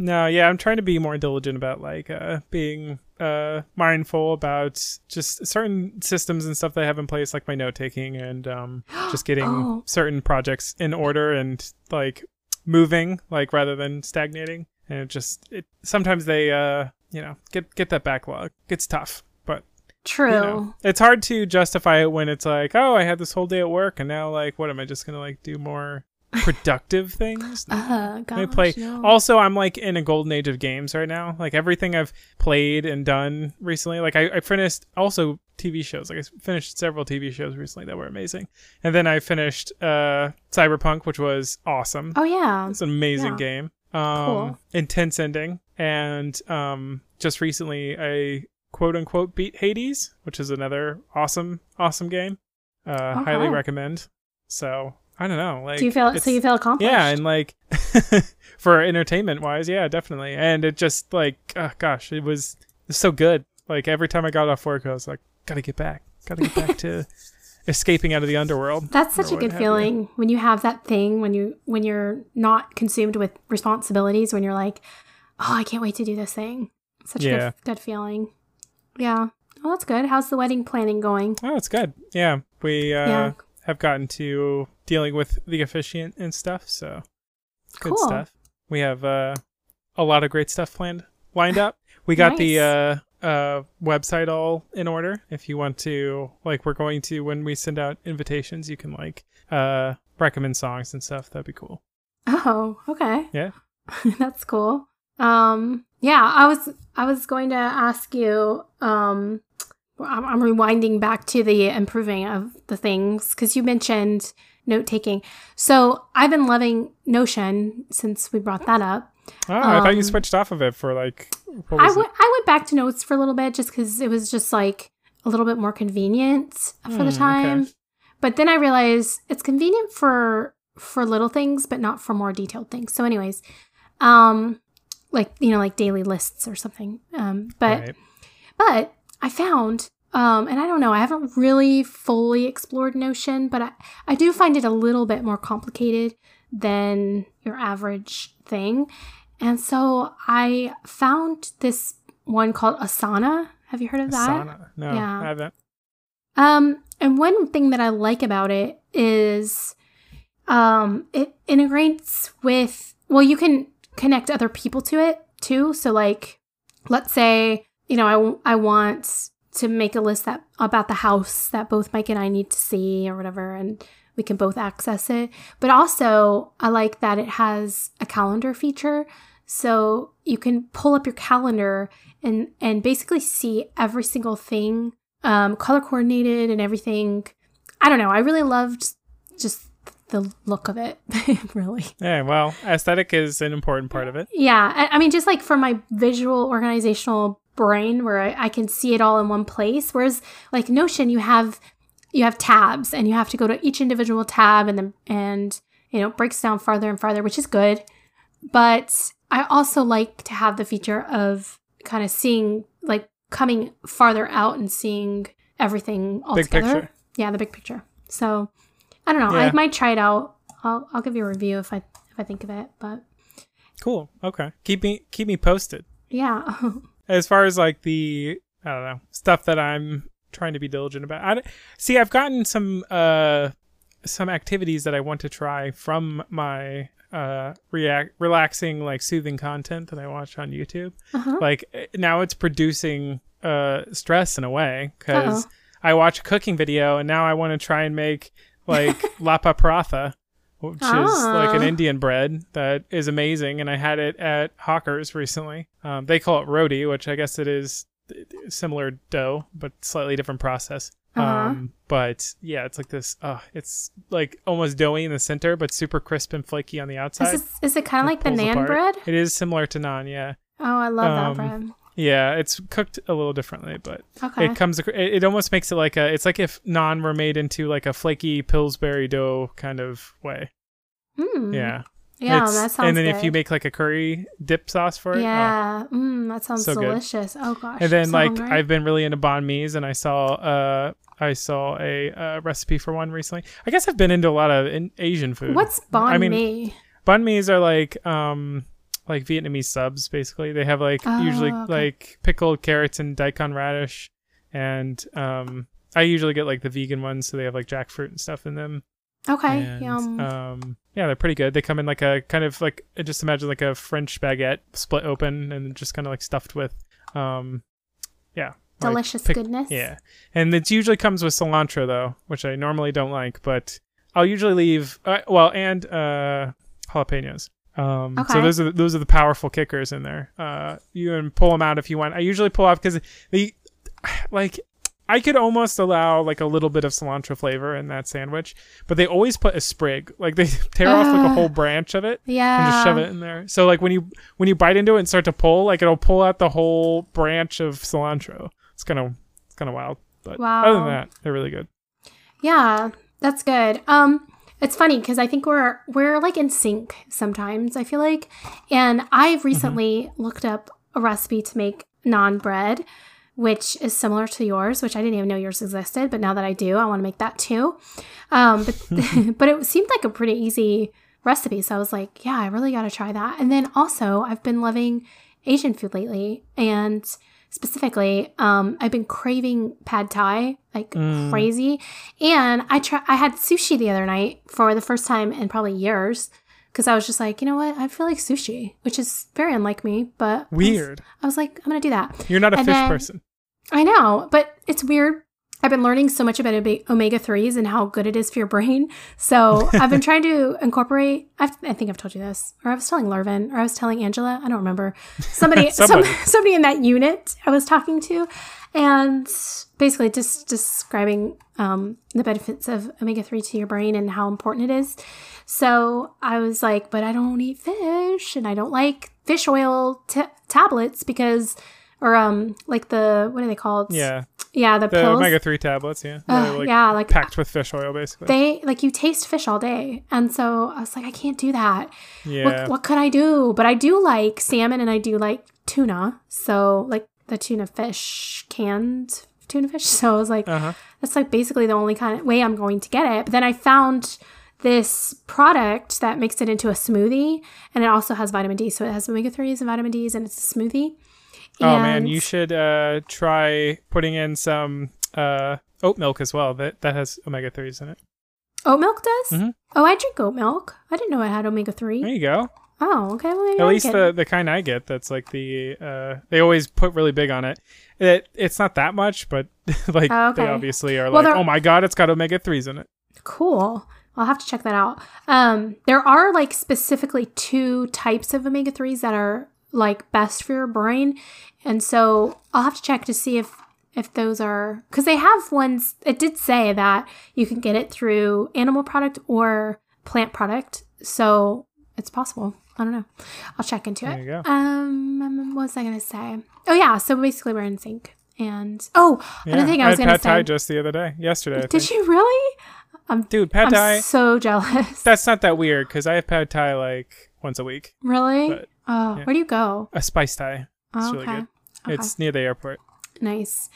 No, yeah, I'm trying to be more diligent about like uh being uh mindful about just certain systems and stuff that I have in place, like my note taking and um just getting Oh. certain projects in order and like moving, like rather than stagnating. And it just it sometimes they uh you know get get that backlog. It's tough, but True. you know, it's hard to justify it when it's like, oh, I had this whole day at work, and now like, what am I just gonna like do more productive things? Uh, gosh, I play. no. Also, I'm like in a golden age of games right now. Like everything I've played and done recently. Like I, I finished also TV shows. Like I finished several TV shows recently that were amazing. And then I finished uh Cyberpunk, which was awesome. oh yeah. It's an amazing Yeah. game. Um Cool. intense ending. And um just recently I quote unquote beat Hades, which is another awesome, awesome game. Uh highly recommend. So I don't know. Like Do you feel so? You feel accomplished? yeah, and like for entertainment wise, yeah, definitely. And it just like, oh, gosh, it was, it was so good. Like every time I got off work, I was like, gotta get back, gotta get back to escaping out of the underworld. That's such a good feeling when you have that thing when you when you're not consumed with responsibilities when you're like, oh, I can't wait to do this thing. Such a good, good feeling. Yeah. Well, that's good. How's the wedding planning going? Oh, it's good. Yeah, we uh, Yeah. Have gotten to dealing with the officiant and stuff, so good Cool. stuff. We have uh, a lot of great stuff planned, lined up. We got the uh, uh, website all in order. If you want to, like, we're going to when we send out invitations, you can like uh, recommend songs and stuff. That'd be cool. Oh, okay. Yeah. That's cool. Um, yeah, I was I was going to ask you. Um, I'm, I'm rewinding back to the improving of the things because you mentioned note taking. So I've been loving Notion since we brought that up. Oh, I thought you Um, switched off of it for like. I went I went back to notes for a little bit just because it was just like a little bit more convenient for Hmm, the okay. time. But then I realized it's convenient for for little things, but not for more detailed things. So, anyways, um, like you know, like daily lists or something. Um, but Right. but I found, um, and I don't know, I haven't really fully explored Notion, but I, I do find it a little bit more complicated than your average thing. And so I found this one called Asana. Have you heard of that? Asana. No, Yeah. I haven't. Um, and one thing that I like about it is um, it integrates with, well, you can connect other people to it too. So, like, let's say, you know, I, I want to make a list that about the house that both Mike and I need to see or whatever, and we can both access it. But also, I like that it has a calendar feature. So you can pull up your calendar and and basically see every single thing um, color coordinated and everything. I don't know. I really loved just the look of it. really. Yeah, well, aesthetic is an important part of it. Yeah. I, I mean, just like for my visual organizational brain, where I, I can see it all in one place. Whereas like Notion, you have you have tabs, and you have to go to each individual tab, and then and you know it breaks down farther and farther, which is good. But I also like to have the feature of kind of seeing like coming farther out and seeing everything all Big together. picture. Yeah, the big picture. So I don't know. I might try it out. I'll I'll give you a review if I if I think of it. But Cool. Okay. Keep me keep me posted. yeah. As far as like the I don't know stuff that I'm trying to be diligent about. I see. I've gotten some uh some activities that I want to try from my uh react relaxing like soothing content that I watch on YouTube. uh-huh. Like eh, now it's producing uh stress in a way because I watch a cooking video and now I want to try and make like lapa paratha, which is like an Ah. Indian bread that is amazing. And I had it at Hawkers recently. Um, they call it roti, which I guess it is similar dough, but slightly different process. Uh-huh. Um, but yeah, it's like this. Uh, it's like almost doughy in the center, but super crisp and flaky on the outside. Is, this, is it kind of like the nan apart. bread? It is similar to naan, yeah. Oh, I love Um, that bread. Yeah, it's cooked a little differently, but Okay. it comes. It, it almost makes it like a. It's like if naan were made into like a flaky Pillsbury dough kind of way. Mm. Yeah, Yeah, It's- that sounds And then good. if you make like a curry dip sauce for it, oh. Yeah. Mm, that sounds So good. delicious. Oh gosh. and then so like hungry. I've been really into banh mi's, and I saw uh I saw a uh, recipe for one recently. I guess I've been into a lot of in- Asian food. What's banh I mean, mi? banh mi's are like um like Vietnamese subs basically. They have like Oh, usually okay. like pickled carrots and daikon radish, and um I usually get like the vegan ones, so they have like jackfruit and stuff in them. Okay. And, Yum. um yeah, they're pretty good. They come in like a kind of like just imagine like a French baguette split open and just kind of like stuffed with um yeah like Delicious pick- goodness. yeah, and it usually comes with cilantro though, which I normally don't like, but I'll usually leave. Uh, well, and uh, jalapenos. Um, So those are the, those are the powerful kickers in there. Uh, you can pull them out if you want. I usually pull off because they like. I could almost allow like a little bit of cilantro flavor in that sandwich, but they always put a sprig. Like they tear off like a whole branch of it Yeah. and just shove it in there. So like when you when you bite into it and start to pull, like it'll pull out the whole branch of cilantro. It's kind of it's kind of wild, but wow. other than that, they're really good. Yeah, that's good. Um, it's funny because I think we're we're like in sync sometimes. I feel like, and I've recently looked up a recipe to make naan bread, which is similar to yours, which I didn't even know yours existed, but now that I do, I want to make that too. Um, but but it seemed like a pretty easy recipe, so I was like, yeah, I really got to try that. And then also, I've been loving Asian food lately, and specifically, um, I've been craving pad thai like Mm. crazy. And I try I had sushi the other night for the first time in probably years because I was just like, you know what, I feel like sushi, which is very unlike me, but I was- Weird. I was, like, I'm gonna do that. You're not a And fish then- person. I know, but it's weird. I've been learning so much about omega 3s and how good it is for your brain. So I've been trying to incorporate, I've, i think I've told you this, or I was telling Lervin, or I was telling Angela, I don't remember. Somebody, somebody. Some, somebody in that unit I was talking to, and basically just describing um, the benefits of omega 3 to your brain and how important it is. So I was like, but I don't eat fish and I don't like fish oil t- tablets because or um like the what are they called? Yeah. Yeah, the, the omega three tablets. Yeah, uh, like yeah, like packed with fish oil, basically. They like you taste fish all day, and so I was like, I can't do that. Yeah. What, what could I do? But I do like salmon, and I do like tuna. So like the tuna fish, canned tuna fish. So I was like, uh-huh. that's like basically the only kind of way I'm going to get it. But then I found this product that makes it into a smoothie, and it also has vitamin D. So it has omega threes and vitamin D's, and it's a smoothie. Oh man, you should uh, try putting in some uh, oat milk as well. That that has omega threes in it. Oat milk does? Mm-hmm. Oh, I drink oat milk. I didn't know it had omega three. There you go. Oh, okay. Well, At least the, the kind I get, that's like the uh, they always put really big on it. It it's not that much, but like oh, okay. they obviously are well, like, oh my god, it's got omega threes in it. Cool. I'll have to check that out. Um, there are like specifically two types of omega threes that are like best for your brain, and so I'll have to check to see if if those are because they have ones. It did say that you can get it through animal product or plant product, so it's possible. I don't know. I'll check into there it. You go. Um, what was I gonna say? Oh yeah, so basically we're in sync. And oh, yeah, another thing I, I was gonna say pad say. Thai just the other day, yesterday. Did you really? I'm, Dude, pad thai. I'm so jealous. That's not that weird because I have pad thai like once a week. Really? But, oh, yeah. where do you go? A spice thai. It's oh, okay. really good. Okay. It's near the airport. Nice.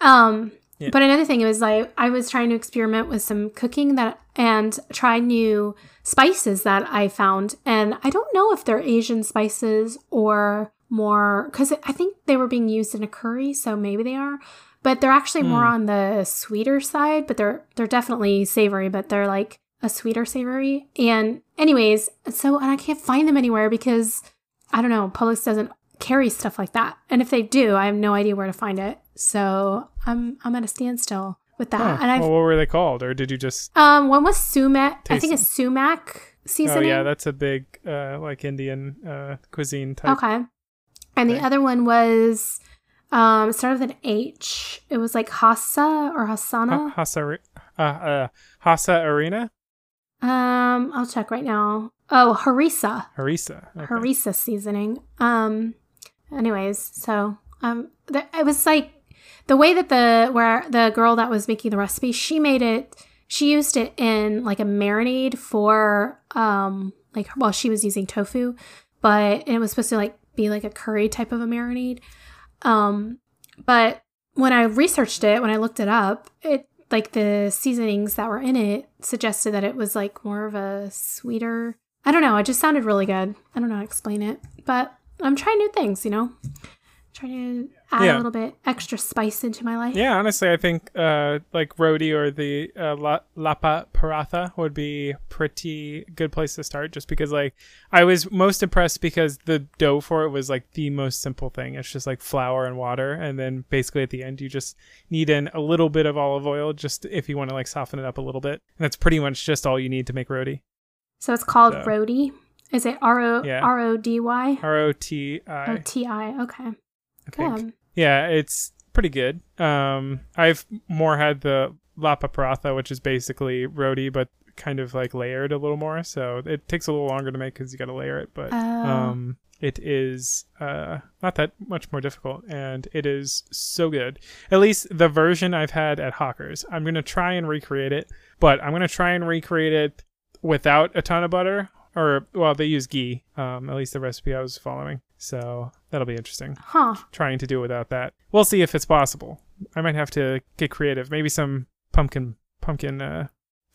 Um, yeah. But another thing it was like I was trying to experiment with some cooking that and try new spices that I found, and I don't know if they're Asian spices or more because I think they were being used in a curry, so maybe they are. But they're actually mm. more on the sweeter side, but they're they're definitely savory, but they're like a sweeter savory. And anyways, so and I can't find them anywhere because I don't know, Publix doesn't carry stuff like that. And if they do, I have no idea where to find it. So I'm I'm at a standstill with that. Huh. And I well, what were they called, or did you just? Um, one was sumac. I think it's sumac seasoning. Oh yeah, that's a big uh like Indian uh cuisine type. Okay. And thing. the other one was um it started with an H. It was like Hassa or Hasana. Uh, Hassa uh, uh Hassa Arena. Um, I'll check right now. Oh, harissa. Harissa. Okay. Harissa seasoning. Um, anyways, so um, th- it was like the way that the where the girl that was making the recipe, she made it. She used it in like a marinade for um, like while well, she was using tofu, but it was supposed to like be like a curry type of a marinade. Um, but when I researched it, when I looked it up, it like the seasonings that were in it suggested that it was like more of a sweeter. I don't know. It just sounded really good. I don't know how to explain it, but I'm trying new things, you know? Trying to add yeah. a little bit extra spice into my life. Yeah, honestly, I think uh, like roti or the uh, la- lapa paratha would be pretty good place to start. Just because like I was most impressed because the dough for it was like the most simple thing. It's just like flour and water, and then basically at the end you just knead in a little bit of olive oil, just if you want to like soften it up a little bit. And that's pretty much just all you need to make roti. So it's called so. roti. Is it R O R O D Y? R O T I. O T I. Okay. I think. Good. Yeah, it's pretty good. Um, I've more had the lapa paratha, which is basically roti, but kind of like layered a little more. So it takes a little longer to make because you got to layer it. But oh. um, it is uh, not that much more difficult, and it is so good. At least the version I've had at Hawkers. I'm gonna try and recreate it, but I'm gonna try and recreate it without a ton of butter. Or well, they use ghee. Um, at least the recipe I was following. So that'll be interesting. Huh. Trying to do without that. We'll see if it's possible. I might have to get creative. Maybe some pumpkin pumpkin uh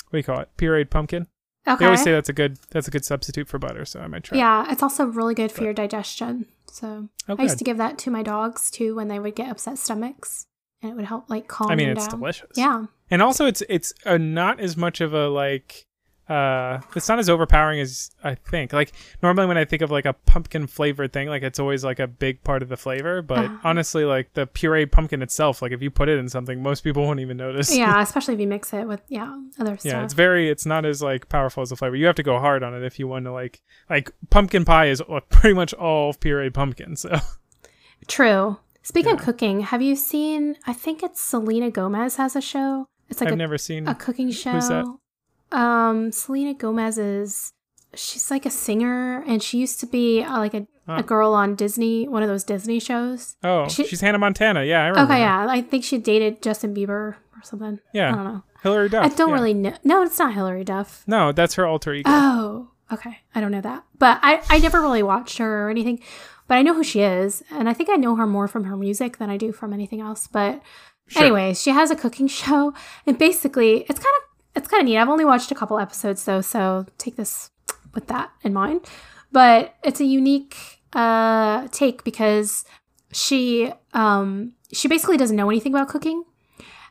what do you call it? Pureed pumpkin. Okay. They always say that's a good that's a good substitute for butter, so I might try. Yeah, it's also really good for but. your digestion. So oh, I used to give that to my dogs too when they would get upset stomachs, and it would help like calm. I mean, it's down. delicious. Yeah, and also it's it's a, not as much of a like uh it's not as overpowering as I think. Like normally when I think of like a pumpkin flavored thing, like it's always like a big part of the flavor. But Uh-huh. honestly, like the puree pumpkin itself, like if you put it in something, most people won't even notice. Yeah, especially if you mix it with yeah other stuff. Yeah, it's very. It's not as like powerful as the flavor. You have to go hard on it if you want to like like pumpkin pie is pretty much all pureed pumpkin. So True. Speaking of cooking, have you seen? I think it's Selena Gomez has a show. It's like I've a, never seen. a cooking show. Who's that? Um, Selena Gomez is she's like a singer, and she used to be uh, like a, Huh. a girl on Disney, one of those Disney shows. Oh, she- she's Hannah Montana. Yeah, I remember. Okay, her. yeah, I think she dated Justin Bieber or something. Yeah, I don't know. Hilary Duff. I don't yeah. really know. No, it's not Hilary Duff. No, that's her alter ego. Oh, okay. I don't know that. But I, I never really watched her or anything. But I know who she is. And I think I know her more from her music than I do from anything else. But Sure. anyways, she has a cooking show. And basically, it's kind of it's kind of neat. I've only watched a couple episodes though, so take this with that in mind. But it's a unique uh take because she um she basically doesn't know anything about cooking.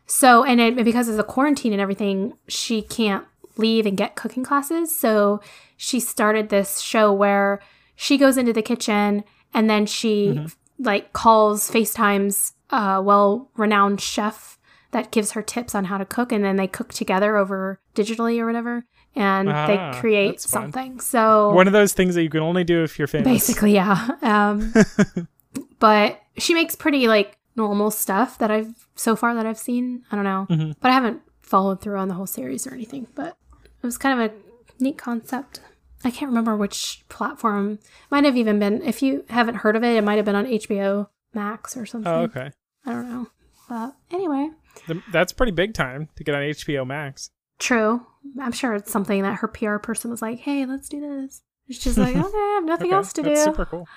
So and it, because of the quarantine and everything, she can't leave and get cooking classes. So she started this show where she goes into the kitchen and then she like calls FaceTimes a well renowned chef that gives her tips on how to cook and then they cook together over digitally or whatever and Ah, they create something. So One of those things that you can only do if you're famous. basically yeah um but she makes pretty like normal stuff that i've so far that i've seen i don't know Mhm. but i haven't followed through on the whole series or anything but it was kind of a neat concept i can't remember which platform might have even been if you haven't heard of it it might have been on hbo max or something Oh, okay. i don't know but anyway That's pretty big time to get on HBO Max. true i'm sure it's something that her pr person was like hey let's do this just like okay i have nothing Okay, else to that's do super cool.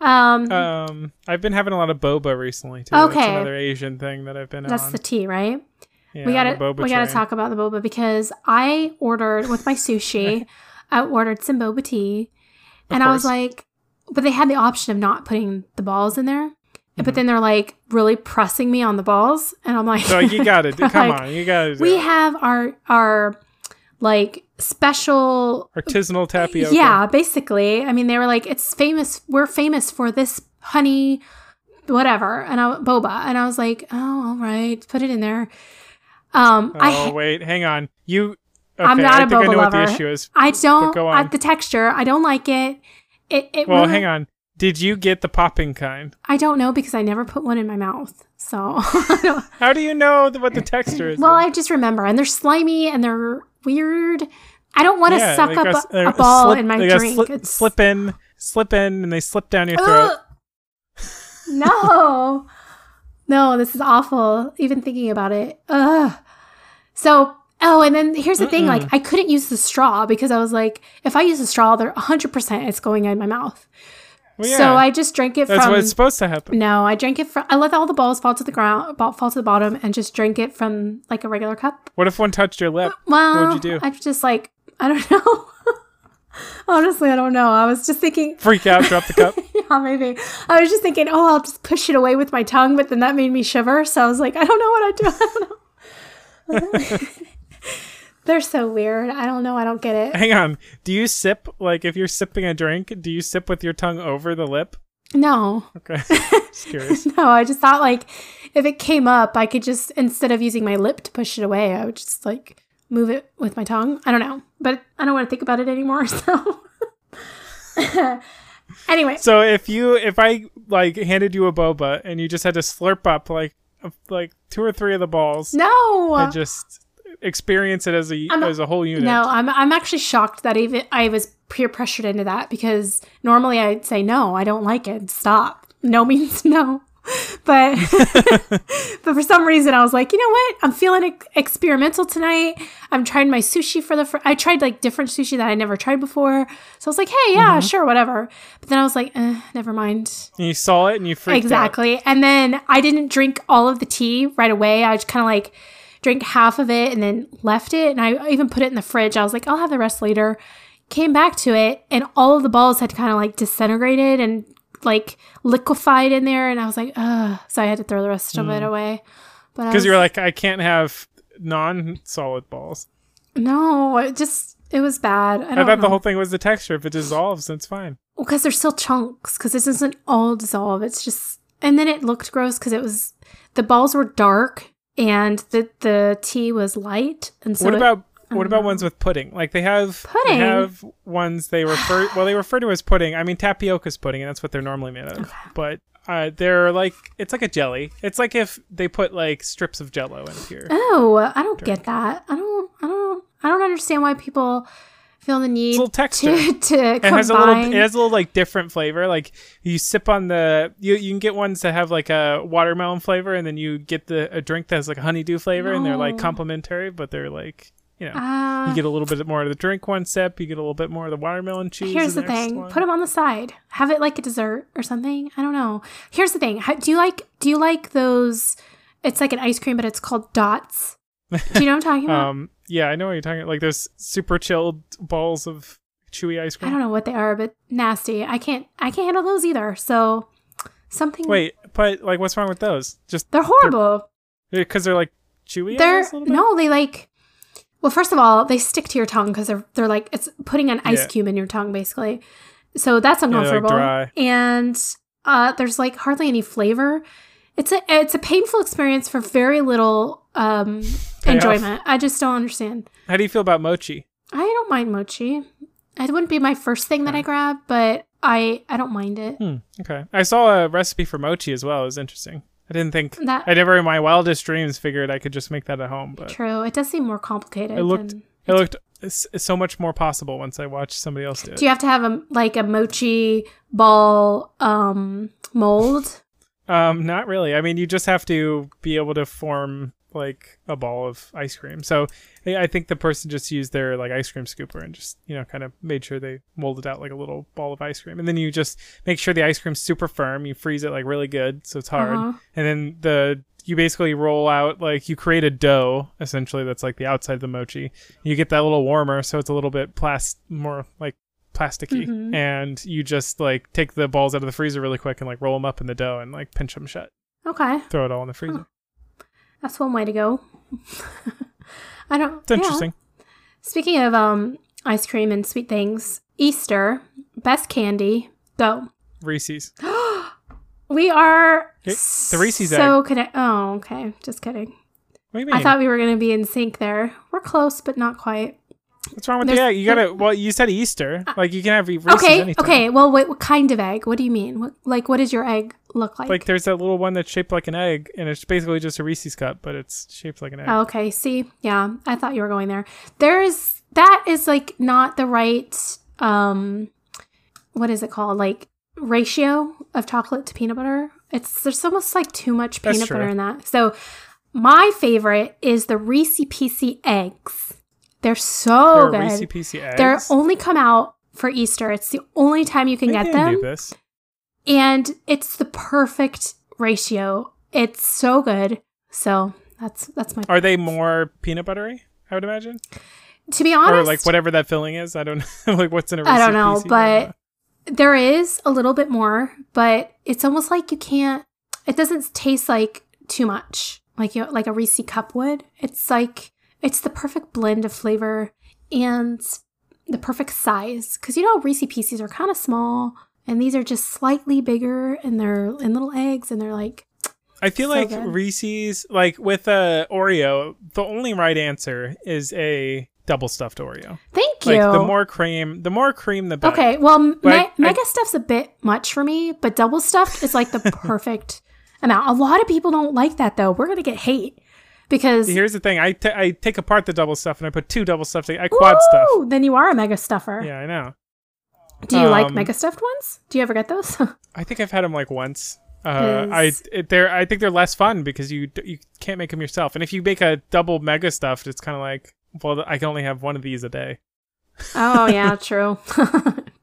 um Um, I've been having a lot of boba recently too. That's Okay. another Asian thing that I've been that's on. the tea right yeah, we gotta we gotta talk about the boba because I ordered with my sushi. I ordered some boba tea, and I was like, but they had the option of not putting the balls in there. Mm-hmm. But then they're like really pressing me on the balls, and I'm like, So you gotta do. Come like, on, you gotta. Do we it. have our our like special artisanal tapioca. yeah, basically. I mean, they were like, it's famous. We're famous for this honey, whatever, and I boba, and I was like, oh, all right, put it in there. Um, Oh I wait, hang on. You. Okay, I'm not I a think I boba know what the lover. issue is. I don't on. the texture. I don't like it. It, it Well, really- hang on. Did you get the popping kind? I don't know because I never put one in my mouth. So, How do you know what the texture is? well? I just remember, and they're slimy and they're weird. I don't want to Yeah, suck up a, a ball slip- in my drink. It's- slip in, slip in, and they slip down your throat. No, no, this is awful. Even thinking about it. Ugh. So, oh, and then here's the thing: like, I couldn't use the straw because I was like, if I use the straw, they're 100 percent it's going in my mouth. Well, yeah, So I just drank it from that's from. what's supposed to happen. No, I drank it from. I let all the balls fall to the ground, fall to the bottom, and just drank it from like a regular cup. What if one touched your lip? Well, What'd you do? I just like I don't know. Honestly, I don't know. I was just thinking, Freak out, drop the cup. yeah, maybe. I was just thinking, oh, I'll just push it away with my tongue, but then that made me shiver. So I was like, I don't know what I do. I don't know. They're so weird. I don't know. I don't get it. Hang on. Do you sip like if you're sipping a drink? Do you sip with your tongue over the lip? No, Okay, just curious. no. I just thought like if it came up, I could just instead of using my lip to push it away, I would just like move it with my tongue. I don't know, but I don't want to think about it anymore. So anyway, So if you if I like handed you a boba and you just had to slurp up like like two or three of the balls no. and just experience it as a I'm- as a whole unit. No, I'm I'm actually shocked that even I was peer pressured into that because normally I'd say no, I don't like it. Stop. No means no. But but for some reason I was like, you know what? I'm feeling ex- experimental tonight. I'm trying my sushi for the fir- I tried like different sushi that I never tried before. So I was like, hey, yeah, sure, whatever. But then I was like, eh, never mind. And you saw it and you freaked out. Exactly. And then I didn't drink all of the tea right away. I just kind of like drank half of it and then left it. And I even put it in the fridge. I was like, I'll have the rest later. Came back to it, and all of the balls had kind of like disintegrated and like liquefied in there. And I was like, ugh. So I had to throw the rest of it mm. away. Because you were like, I can't have non-solid balls. no, it just It was bad. I I, thought the whole thing was the texture. If it dissolves, then it's fine. Well, because they're still chunks because this doesn't all dissolve it's just and then it looked gross because it was the balls were dark and the the tea was light and so what about I what about know. ones with pudding? Like they have Pudding? They have ones they refer well they refer to as pudding. I mean tapioca's pudding, and that's what they're normally made of. But uh, they're like it's like a jelly. It's like if they put like strips of Jello in here. oh i don't get that i don't i don't i don't understand why people feel the need little texture. to to It has a little. combine It has a little like different flavor. Like you sip on the. You you can get ones that have like a watermelon flavor, and then you get the a drink that has like a honeydew flavor, and they're like No. complementary, but they're like you know. Ah, you get a little bit more of the drink one sip. You get a little bit more of the watermelon cheese. Here's in the thing: one. put them on the side. Have it like a dessert or something. I don't know. Here's the thing: How, do you like do you like those? It's like an ice cream, but it's called dots. Do you know what I'm talking about? Um. Yeah, I know what you're talking. about. Like those super chilled balls of chewy ice cream. I don't know what they are, but nasty. I can't. I can't handle those either. So something. Wait, but like, what's wrong with those? Just they're horrible. because they're like chewy. They're guess, a little bit? no, they like. Well, first of all, they stick to your tongue because they're they're like it's putting an ice Yeah. cube in your tongue, basically. So that's they're, like, uncomfortable. dry. And uh, there's like hardly any flavor. It's a it's a painful experience for very little um, enjoyment. I just don't understand. How do you feel about mochi? I don't mind mochi. It wouldn't be my first thing that I grab, but I I don't mind it. Hmm. Okay. I saw a recipe for mochi as well. It was interesting. I didn't think. That I never in my wildest dreams figured I could just make that at home, but true. It does seem more complicated. It looked- it looked so much more possible once I watched somebody else do it. Do you have to have a like a mochi ball um mold? Um, not really. I mean, you just have to be able to form like a ball of ice cream. So I I think the person just used their like ice cream scooper and just you know kind of made sure they molded out like a little ball of ice cream, and then you just make sure the ice cream's super firm. You freeze it like really good, so it's hard, Uh-huh. and then the you basically roll out like you create a dough essentially that's like the outside of the mochi. You get that a little warmer, so it's a little bit plas more like plasticky, Mhm. and you just like take the balls out of the freezer really quick and like roll them up in the dough and like pinch them shut. Okay, Throw it all in the freezer. That's one way to go. I don't. It's interesting. Speaking of um ice cream and sweet things, Easter best candy. Go. Reese's. We are Okay, the Reese's so connect. Oh, okay. Just kidding. What do you mean? I thought we were gonna be in sync there. We're close, but not quite. What's wrong with the there's- egg? You gotta. Well, you said Easter. Like you can have Reese's okay. anytime. Okay. Well, wait, what kind of egg? What do you mean? What, like, what does your egg look like? Like there's that little one that's shaped like an egg, and it's basically just a Reese's cup, but it's shaped like an egg. Oh, okay. See, yeah, I thought you were going there. There's that is like not the right um what is it called? Like ratio of chocolate to peanut butter. It's there's almost like too much peanut butter in that. So my favorite is the Reese PC eggs. They're so They're good. Eggs. They're only come out for Easter. It's the only time you can They get them. do this. And it's the perfect ratio. It's so good. So that's that's my Are they more peanut buttery? I would imagine, to be honest. or like whatever that filling is. I don't know. like what's in a I don't know, Piece? I don't but there is a little bit more, but it's almost like you can't. It doesn't taste like too much, like you like a Reese cup would. It's like it's the perfect blend of flavor and the perfect size. Because you know Reese pieces are kind of small, and these are just slightly bigger, and they're in little eggs, and they're like I feel So like good. Reese's, like with uh, Oreo, the only right answer is a double stuffed Oreo. thank you. Like the more cream, the more cream, the better. Okay, well, me- Like, I- mega stuff's a bit much for me, but double stuffed is like the perfect amount. A lot of people don't like that though. We're gonna get hate because Here's the thing: I I take apart the double stuff and I put two double stuffed. I quad stuff. Ooh, Then you are a mega stuffer. Yeah, I know. Do you like Um, mega stuffed ones? Do you ever get those? I think I've had them like once. Uh, I it, they're I think they're less fun because you you can't make them yourself. And if you make a double mega stuffed, it's kind of like well, I can only have one of these a day. oh yeah, true.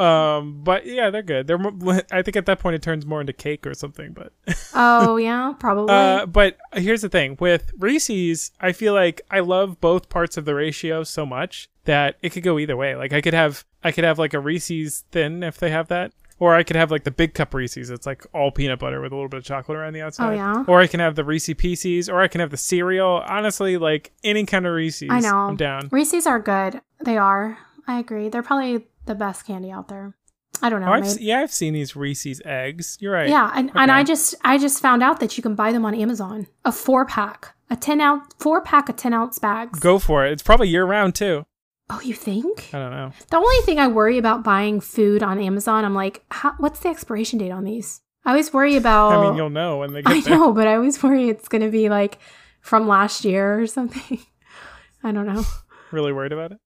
Um, but yeah, they're good. They're I think at that point it turns more into cake or something. But oh yeah, probably. uh, but here's the thing with Reese's, I feel like I love both parts of the ratio so much that it could go either way. Like I could have I could have like a Reese's thin if they have that. Or I could have like the big cup Reese's. It's like all peanut butter with a little bit of chocolate around the outside. Oh, yeah? Or I can have the Reese Pieces. Or I can have the cereal. Honestly, like any kind of Reese's. I know. I'm down. Reese's are good. They are. I agree. They're probably the best candy out there. I don't know. Oh, I've, yeah, I've seen these Reese's eggs. You're right. Yeah, and, and I just I just found out that you can buy them on Amazon. A four pack, a ten ounce four pack of ten ounce bags. Go for it. It's probably year round too. Oh, you think? I don't know. The only thing I worry about buying food on Amazon, I'm like, how, what's the expiration date on these? I always worry about. I mean, you'll know when they get I there. know, but I always worry it's going to be like from last year or something. I don't know. Really worried about it.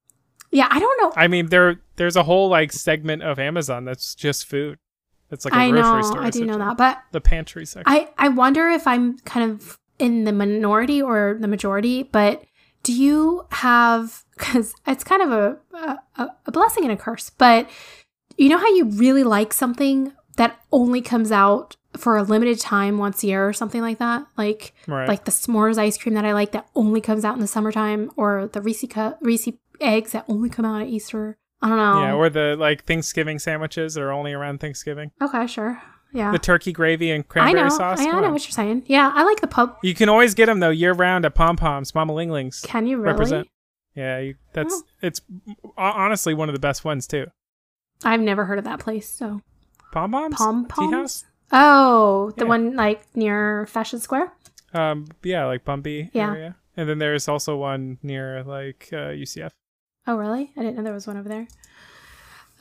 Yeah, I don't know. I mean, there there's a whole like segment of Amazon that's just food. It's like a I grocery know, store. I do know that, but The pantry section. I I wonder if I'm kind of in the minority or the majority. But do you have? Because it's kind of a, a a blessing and a curse. But you know how you really like something that only comes out for a limited time once a year or something like that, like right. like the s'mores ice cream that I like that only comes out in the summertime, or the Reese cu- Reese eggs that only come out at Easter. I don't know. yeah, or the like Thanksgiving sandwiches that are only around Thanksgiving. okay, sure. Yeah. The turkey gravy and I cranberry know. sauce. I, I know what you're saying. Yeah, I like the pub. You can always get them though year round at Pom Poms, Mama Ling Lings. Can you really? Represent. Yeah, you, that's Oh. it's honestly one of the best ones too. I've never heard of that place. So Pom Poms. Pom Tea House. Poms. Oh, the Yeah. one like near Fashion Square. Um, yeah, like Bumpy Yeah. area. And then there's also one near like uh, UCF. Oh, really? I didn't know there was one over there.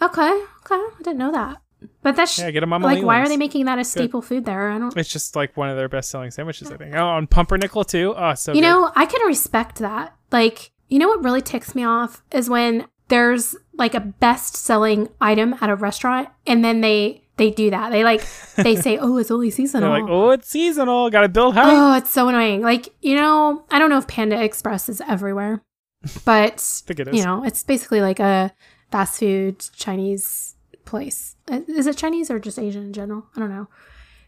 Okay, okay, I didn't know that. But that's Yeah, get a Mama like, Ling why are they making that a staple food there? I don't. It's just like one of their best selling sandwiches, I think. Oh, on Pumpernickel too. Oh, so you good. know, I can respect that. Like, you know what really ticks me off is when there's like a best selling item at a restaurant, and then they they do that. They like they say, "Oh, it's only They're seasonal." like, oh, it's seasonal. Got to build oh, hype. Oh, it's so annoying. Like, you know, I don't know if Panda Express is everywhere, but think it is. you know, it's basically like a fast food Chinese place. Uh, Is it Chinese or just Asian in general? I don't know.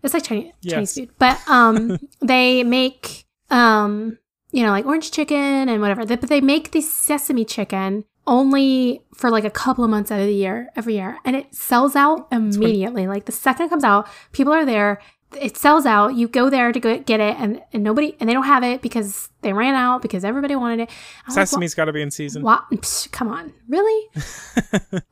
It's like Chinese Chinese food, but um, they make um, you know, like orange chicken and whatever. But they make the sesame chicken only for like a couple of months out of the year, every year, and it sells out immediately. Like the second it comes out, people are there. It sells out. You go there to go get it, and, and nobody and they don't have it because they ran out because everybody wanted it. I'm like, Sesame's got to be in season. why, psh, come on, really?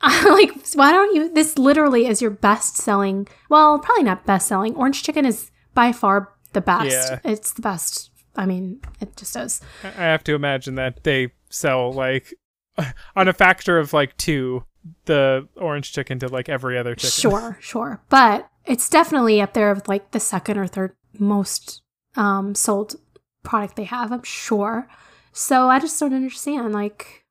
I'm like, why don't you? This literally is your best selling. Well, probably not best selling. Orange chicken is by far the best. Yeah. It's the best. I mean, it just is. I I have to imagine that they sell like on a factor of like two the orange chicken to like every other chicken. Sure, sure, but it's definitely up there with like the second or third most um, sold product they have. I'm sure. So I just don't understand like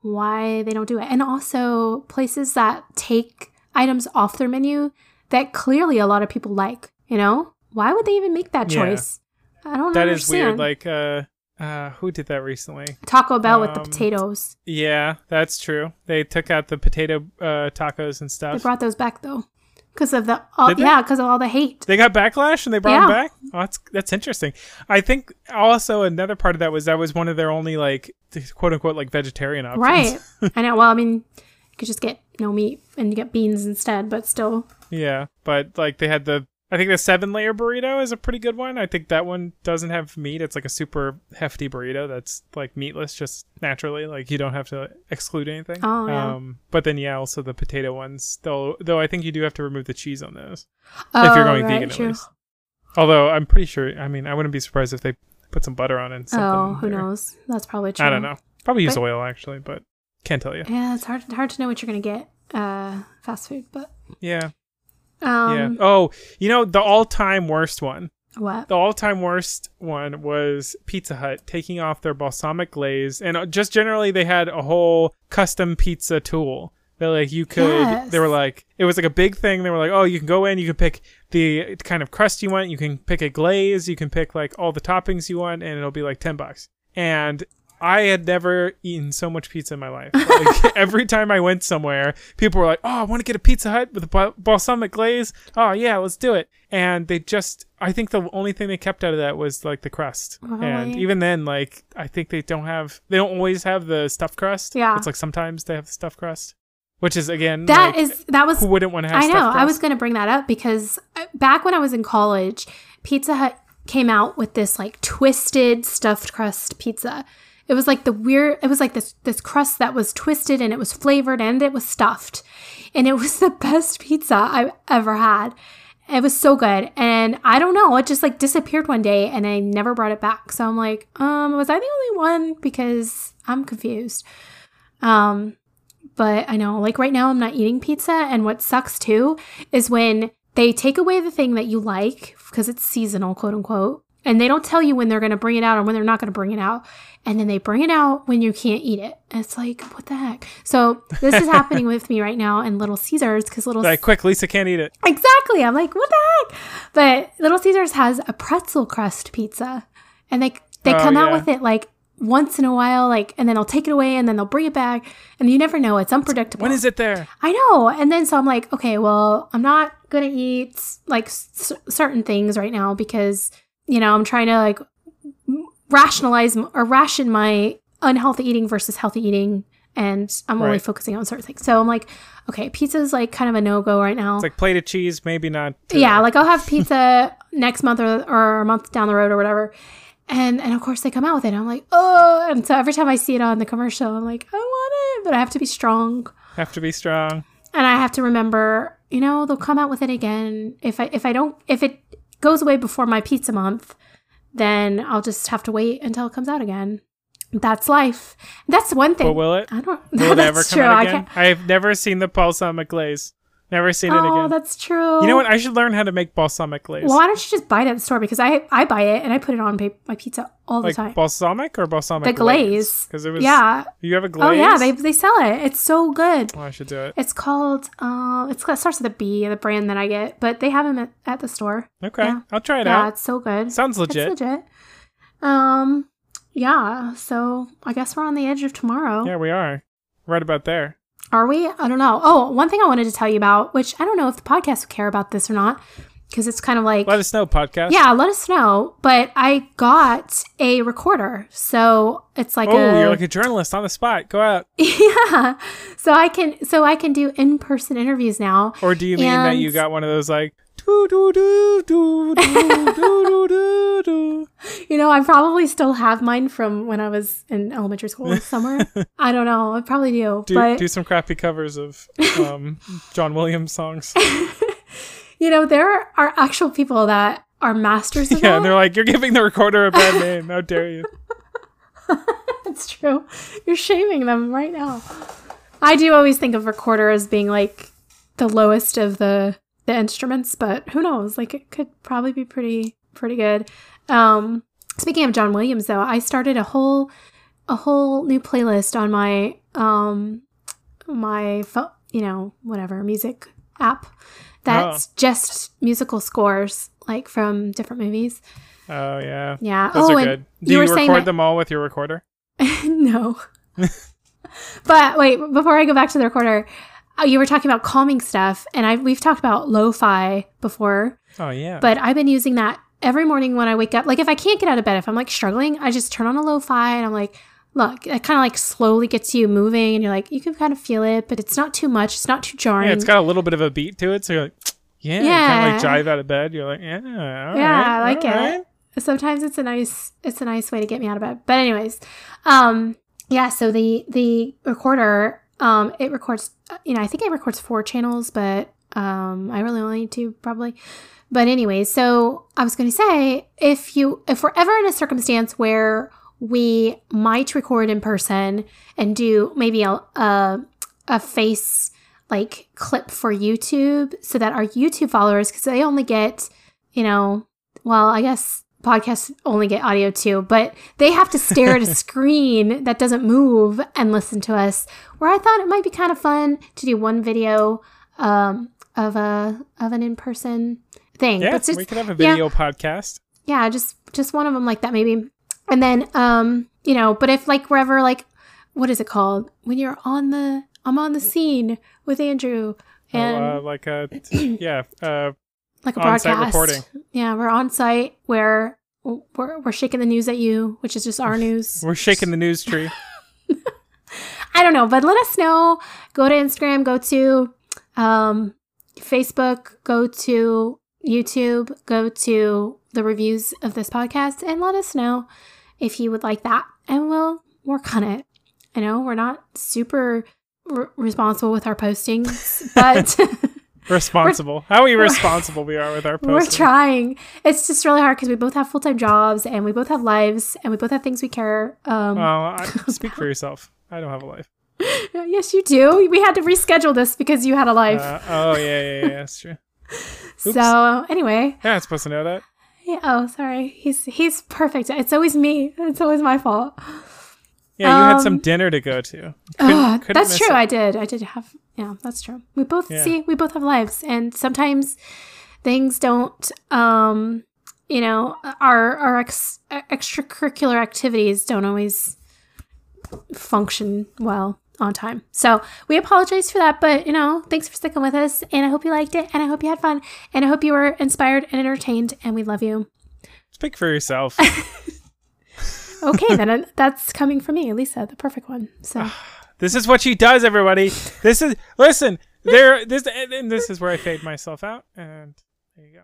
why they don't do it, and also places that take items off their menu that clearly a lot of people like. You know, why would they even make that Yeah. choice? I don't know. That is understand. weird. Like, uh, uh, who did that recently? Taco Bell with the um, potatoes. Yeah, that's true. They took out the potato uh, tacos and stuff. They brought those back though, because of the all, yeah, because of all the hate. They got backlash and they brought Yeah. them back. Oh, that's that's interesting. I think also another part of that was that was one of their only like quote unquote like vegetarian options. Right. I know. Well, I mean, you could just get no meat and you get beans instead, but still. Yeah, but like they had the I think the seven layer burrito is a pretty good one. I think that one doesn't have meat. It's like a super hefty burrito that's like meatless just naturally. Like you don't have to exclude anything. Oh, yeah. Um but then yeah, also the potato ones. Though though I think you do have to remove the cheese on those. Oh, if you're going right, vegan at true. least. Although I'm pretty sure I mean I wouldn't be surprised if they put some butter on it and something. Oh, who there. knows? That's probably true. I don't know. Probably use But- oil actually, but can't tell you. Yeah, it's hard hard to know what you're gonna get. Uh, fast food, but Yeah. Um, yeah. Oh, you know the all-time worst one. what? The all-time worst one was Pizza Hut taking off their balsamic glaze, and uh, just generally they had a whole custom pizza tool that like you could. Yes. They were like it was like a big thing. They were like, oh, you can go in, you can pick the kind of crust you want, you can pick a glaze, you can pick like all the toppings you want, and it'll be like ten bucks. And I had never eaten so much pizza in my life. Like, every time I went somewhere, people were like, "Oh, I want to get a Pizza Hut with a balsamic glaze." Oh yeah, let's do it. And they just, I think the only thing they kept out of that was like the crust. And even then, like I think they don't have, they don't always have the stuffed crust. Yeah. it's like sometimes they have the stuffed crust, which is again That like, is that was who wouldn't want to have. I know. I was going to bring that up because uh, back when I was in college, Pizza Hut came out with this like twisted stuffed crust pizza. It was like the weird. It was like this this crust that was twisted and it was flavored and it was stuffed, and it was the best pizza I've ever had. It was so good, and I don't know. It just like disappeared one day, and I never brought it back. So I'm like, um, was I the only one? Because I'm confused. Um, but I know, like right now, I'm not eating pizza, and what sucks too is when they take away the thing that you like because it's seasonal, quote unquote, and they don't tell you when they're going to bring it out or when they're not going to bring it out, and then they bring it out when you can't eat it. And it's like, what the heck? So this is happening with me right now in Little Caesars because Little Like, quick, Lisa can't eat it. Exactly. I'm like, what the heck? But Little Caesars has a pretzel crust pizza, and they they Oh, come out yeah. with it like once in a while, like, and then they'll take it away, and then they'll bring it back, and you never know. It's unpredictable. When is it there? I know. And then so I'm like, okay, well, I'm not gonna eat like s- certain things right now because you know I'm trying to like rationalize or ration my unhealthy eating versus healthy eating. And I'm only focusing on certain things. So I'm like, okay, pizza's like kind of a no go right now. It's like plate of cheese, maybe not. Yeah, like I'll have pizza next month or, or a month down the road or whatever. And and of course they come out with it. I'm like, oh, and so every time I see it on the commercial, I'm like, I want it, but I have to be strong. have to be strong. And I have to remember, you know, they'll come out with it again. If I if I don't if it goes away before my pizza month, then I'll just have to wait until it comes out again. That's life. That's one thing. But will it? I don't Will it ever come true. out again? I've never seen the balsamic glaze. Never seen it again. Oh, that's true. You know what? I should learn how to make balsamic glaze. Well, why don't you just buy it at the store? Because I I buy it and I put it on my pizza all the like time. balsamic or balsamic The glaze. Because it was. yeah. You have a glaze. Oh yeah, they they sell it. It's so good. Oh, I should do it. It's called uh, it's it starts with a B, the brand that I get, but they have them at, at the store. Okay, Yeah. I'll try it yeah, out. Yeah, it's so good. Sounds legit. It's legit. Um, yeah. So I guess we're on the edge of tomorrow. Yeah, we are. Right about there. Are we? I don't know. Oh, one thing I wanted to tell you about, which I don't know if the podcast would care about this or not, because it's kind of like Let us know, podcast. yeah, let us know. But I got a recorder, so it's like Oh, a you're like a journalist on the spot. Go out. yeah. So I can so I can do in person interviews now. Or do you mean that you got one of those like you know, I probably still have mine from when I was in elementary school somewhere. I don't know. I probably do. Do, but... do some crappy covers of um, John Williams songs. you know, there are actual people that are masters of yeah, that. and they're like, you're giving the recorder a bad name. How dare you? That's true. You're shaming them right now. I do always think of recorder as being like the lowest of the the instruments, but who knows? Like it could probably be pretty pretty good. Um speaking of John Williams though, I started a whole a whole new playlist on my um my phone, you know, whatever, music app that's just musical scores like from different movies. Oh yeah, Yeah. those oh, are good. Do you you, record that- them all with your recorder? no. but wait, before I go back to the recorder, uh, you were talking about calming stuff, and I we've talked about lo-fi before, Oh yeah. but I've been using that every morning when I wake up. Like if I can't get out of bed, if I'm like struggling, I just turn on a lo-fi, and I'm like, look, it kind of like slowly gets you moving, and you're like, you can kind of feel it, but it's not too much, it's not too jarring. yeah, it's got a little bit of a beat to it, so you're like, yeah, you kind Yeah. of like jive out of bed. You're like, yeah, all Yeah, right, I like it. right. sometimes it's a nice it's a nice way to get me out of bed but anyways um yeah so the the recorder um it records you know i think it records four channels but um i really only need two probably but anyways so i was going to say if you if we're ever in a circumstance where we might record in person and do maybe a a, a face like clip for youtube so that our youtube followers because they only get you know well, I guess podcasts only get audio too, but they have to stare at a screen that doesn't move and listen to us. Where I thought it might be kind of fun to do one video um, of a of an in person thing. Yeah, just, we could have a yeah. video podcast. yeah, just just one of them like that maybe. And then um, you know, but if like wherever like what is it called when you're on the I'm on the scene with Andrew and oh, uh, like a yeah, uh, like a on-site broadcast. reporting. Yeah, we're on site where we're, we're shaking the news at you, which is just our news. we're shaking the news tree. I don't know, but let us know. Go to Instagram, go to um, Facebook, go to YouTube, go to the reviews of this podcast, and let us know if you would like that. And we'll work on it. I know we're not super r- responsible with our postings, but responsible. How irresponsible we are with our posts. we're trying. It's just really hard because we both have full time jobs and we both have lives and we both have things we care. Um, Well, I, speak for yourself. I don't have a life. yes, you do. We had to reschedule this because you had a life. Uh, oh yeah, yeah, yeah, that's true. oops. so anyway, Yeah, I'm supposed to know that. yeah, oh sorry. He's he's perfect. It's always me. It's always my fault. Yeah, you had some Um, dinner to go to. Couldn't- Ugh, couldn't that's true. it. I did. I did have. Yeah, that's true. We both Yeah. see. We both have lives, and sometimes things don't. Um, you know, our our ex, extracurricular activities don't always function well on time. So we apologize for that, but you know, thanks for sticking with us, and I hope you liked it, and I hope you had fun, and I hope you were inspired and entertained, and we love you. Speak for yourself. Okay, then that's coming from me, Lisa, the perfect one. So. this is what she does, everybody. This is listen. There, this, and and this is where I fade myself out, and there you go.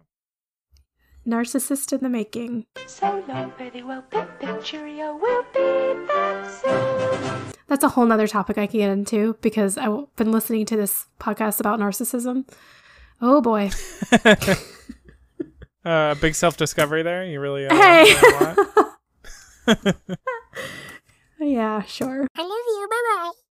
Narcissist in the making. So long, very well, pip, pip, cheerio, we'll be back soon. That's a whole nother topic I can get into because I've been listening to this podcast about narcissism. Oh boy. Uh, big self discovery there. You really. Uh, Hey. yeah, sure. I love you, bye bye.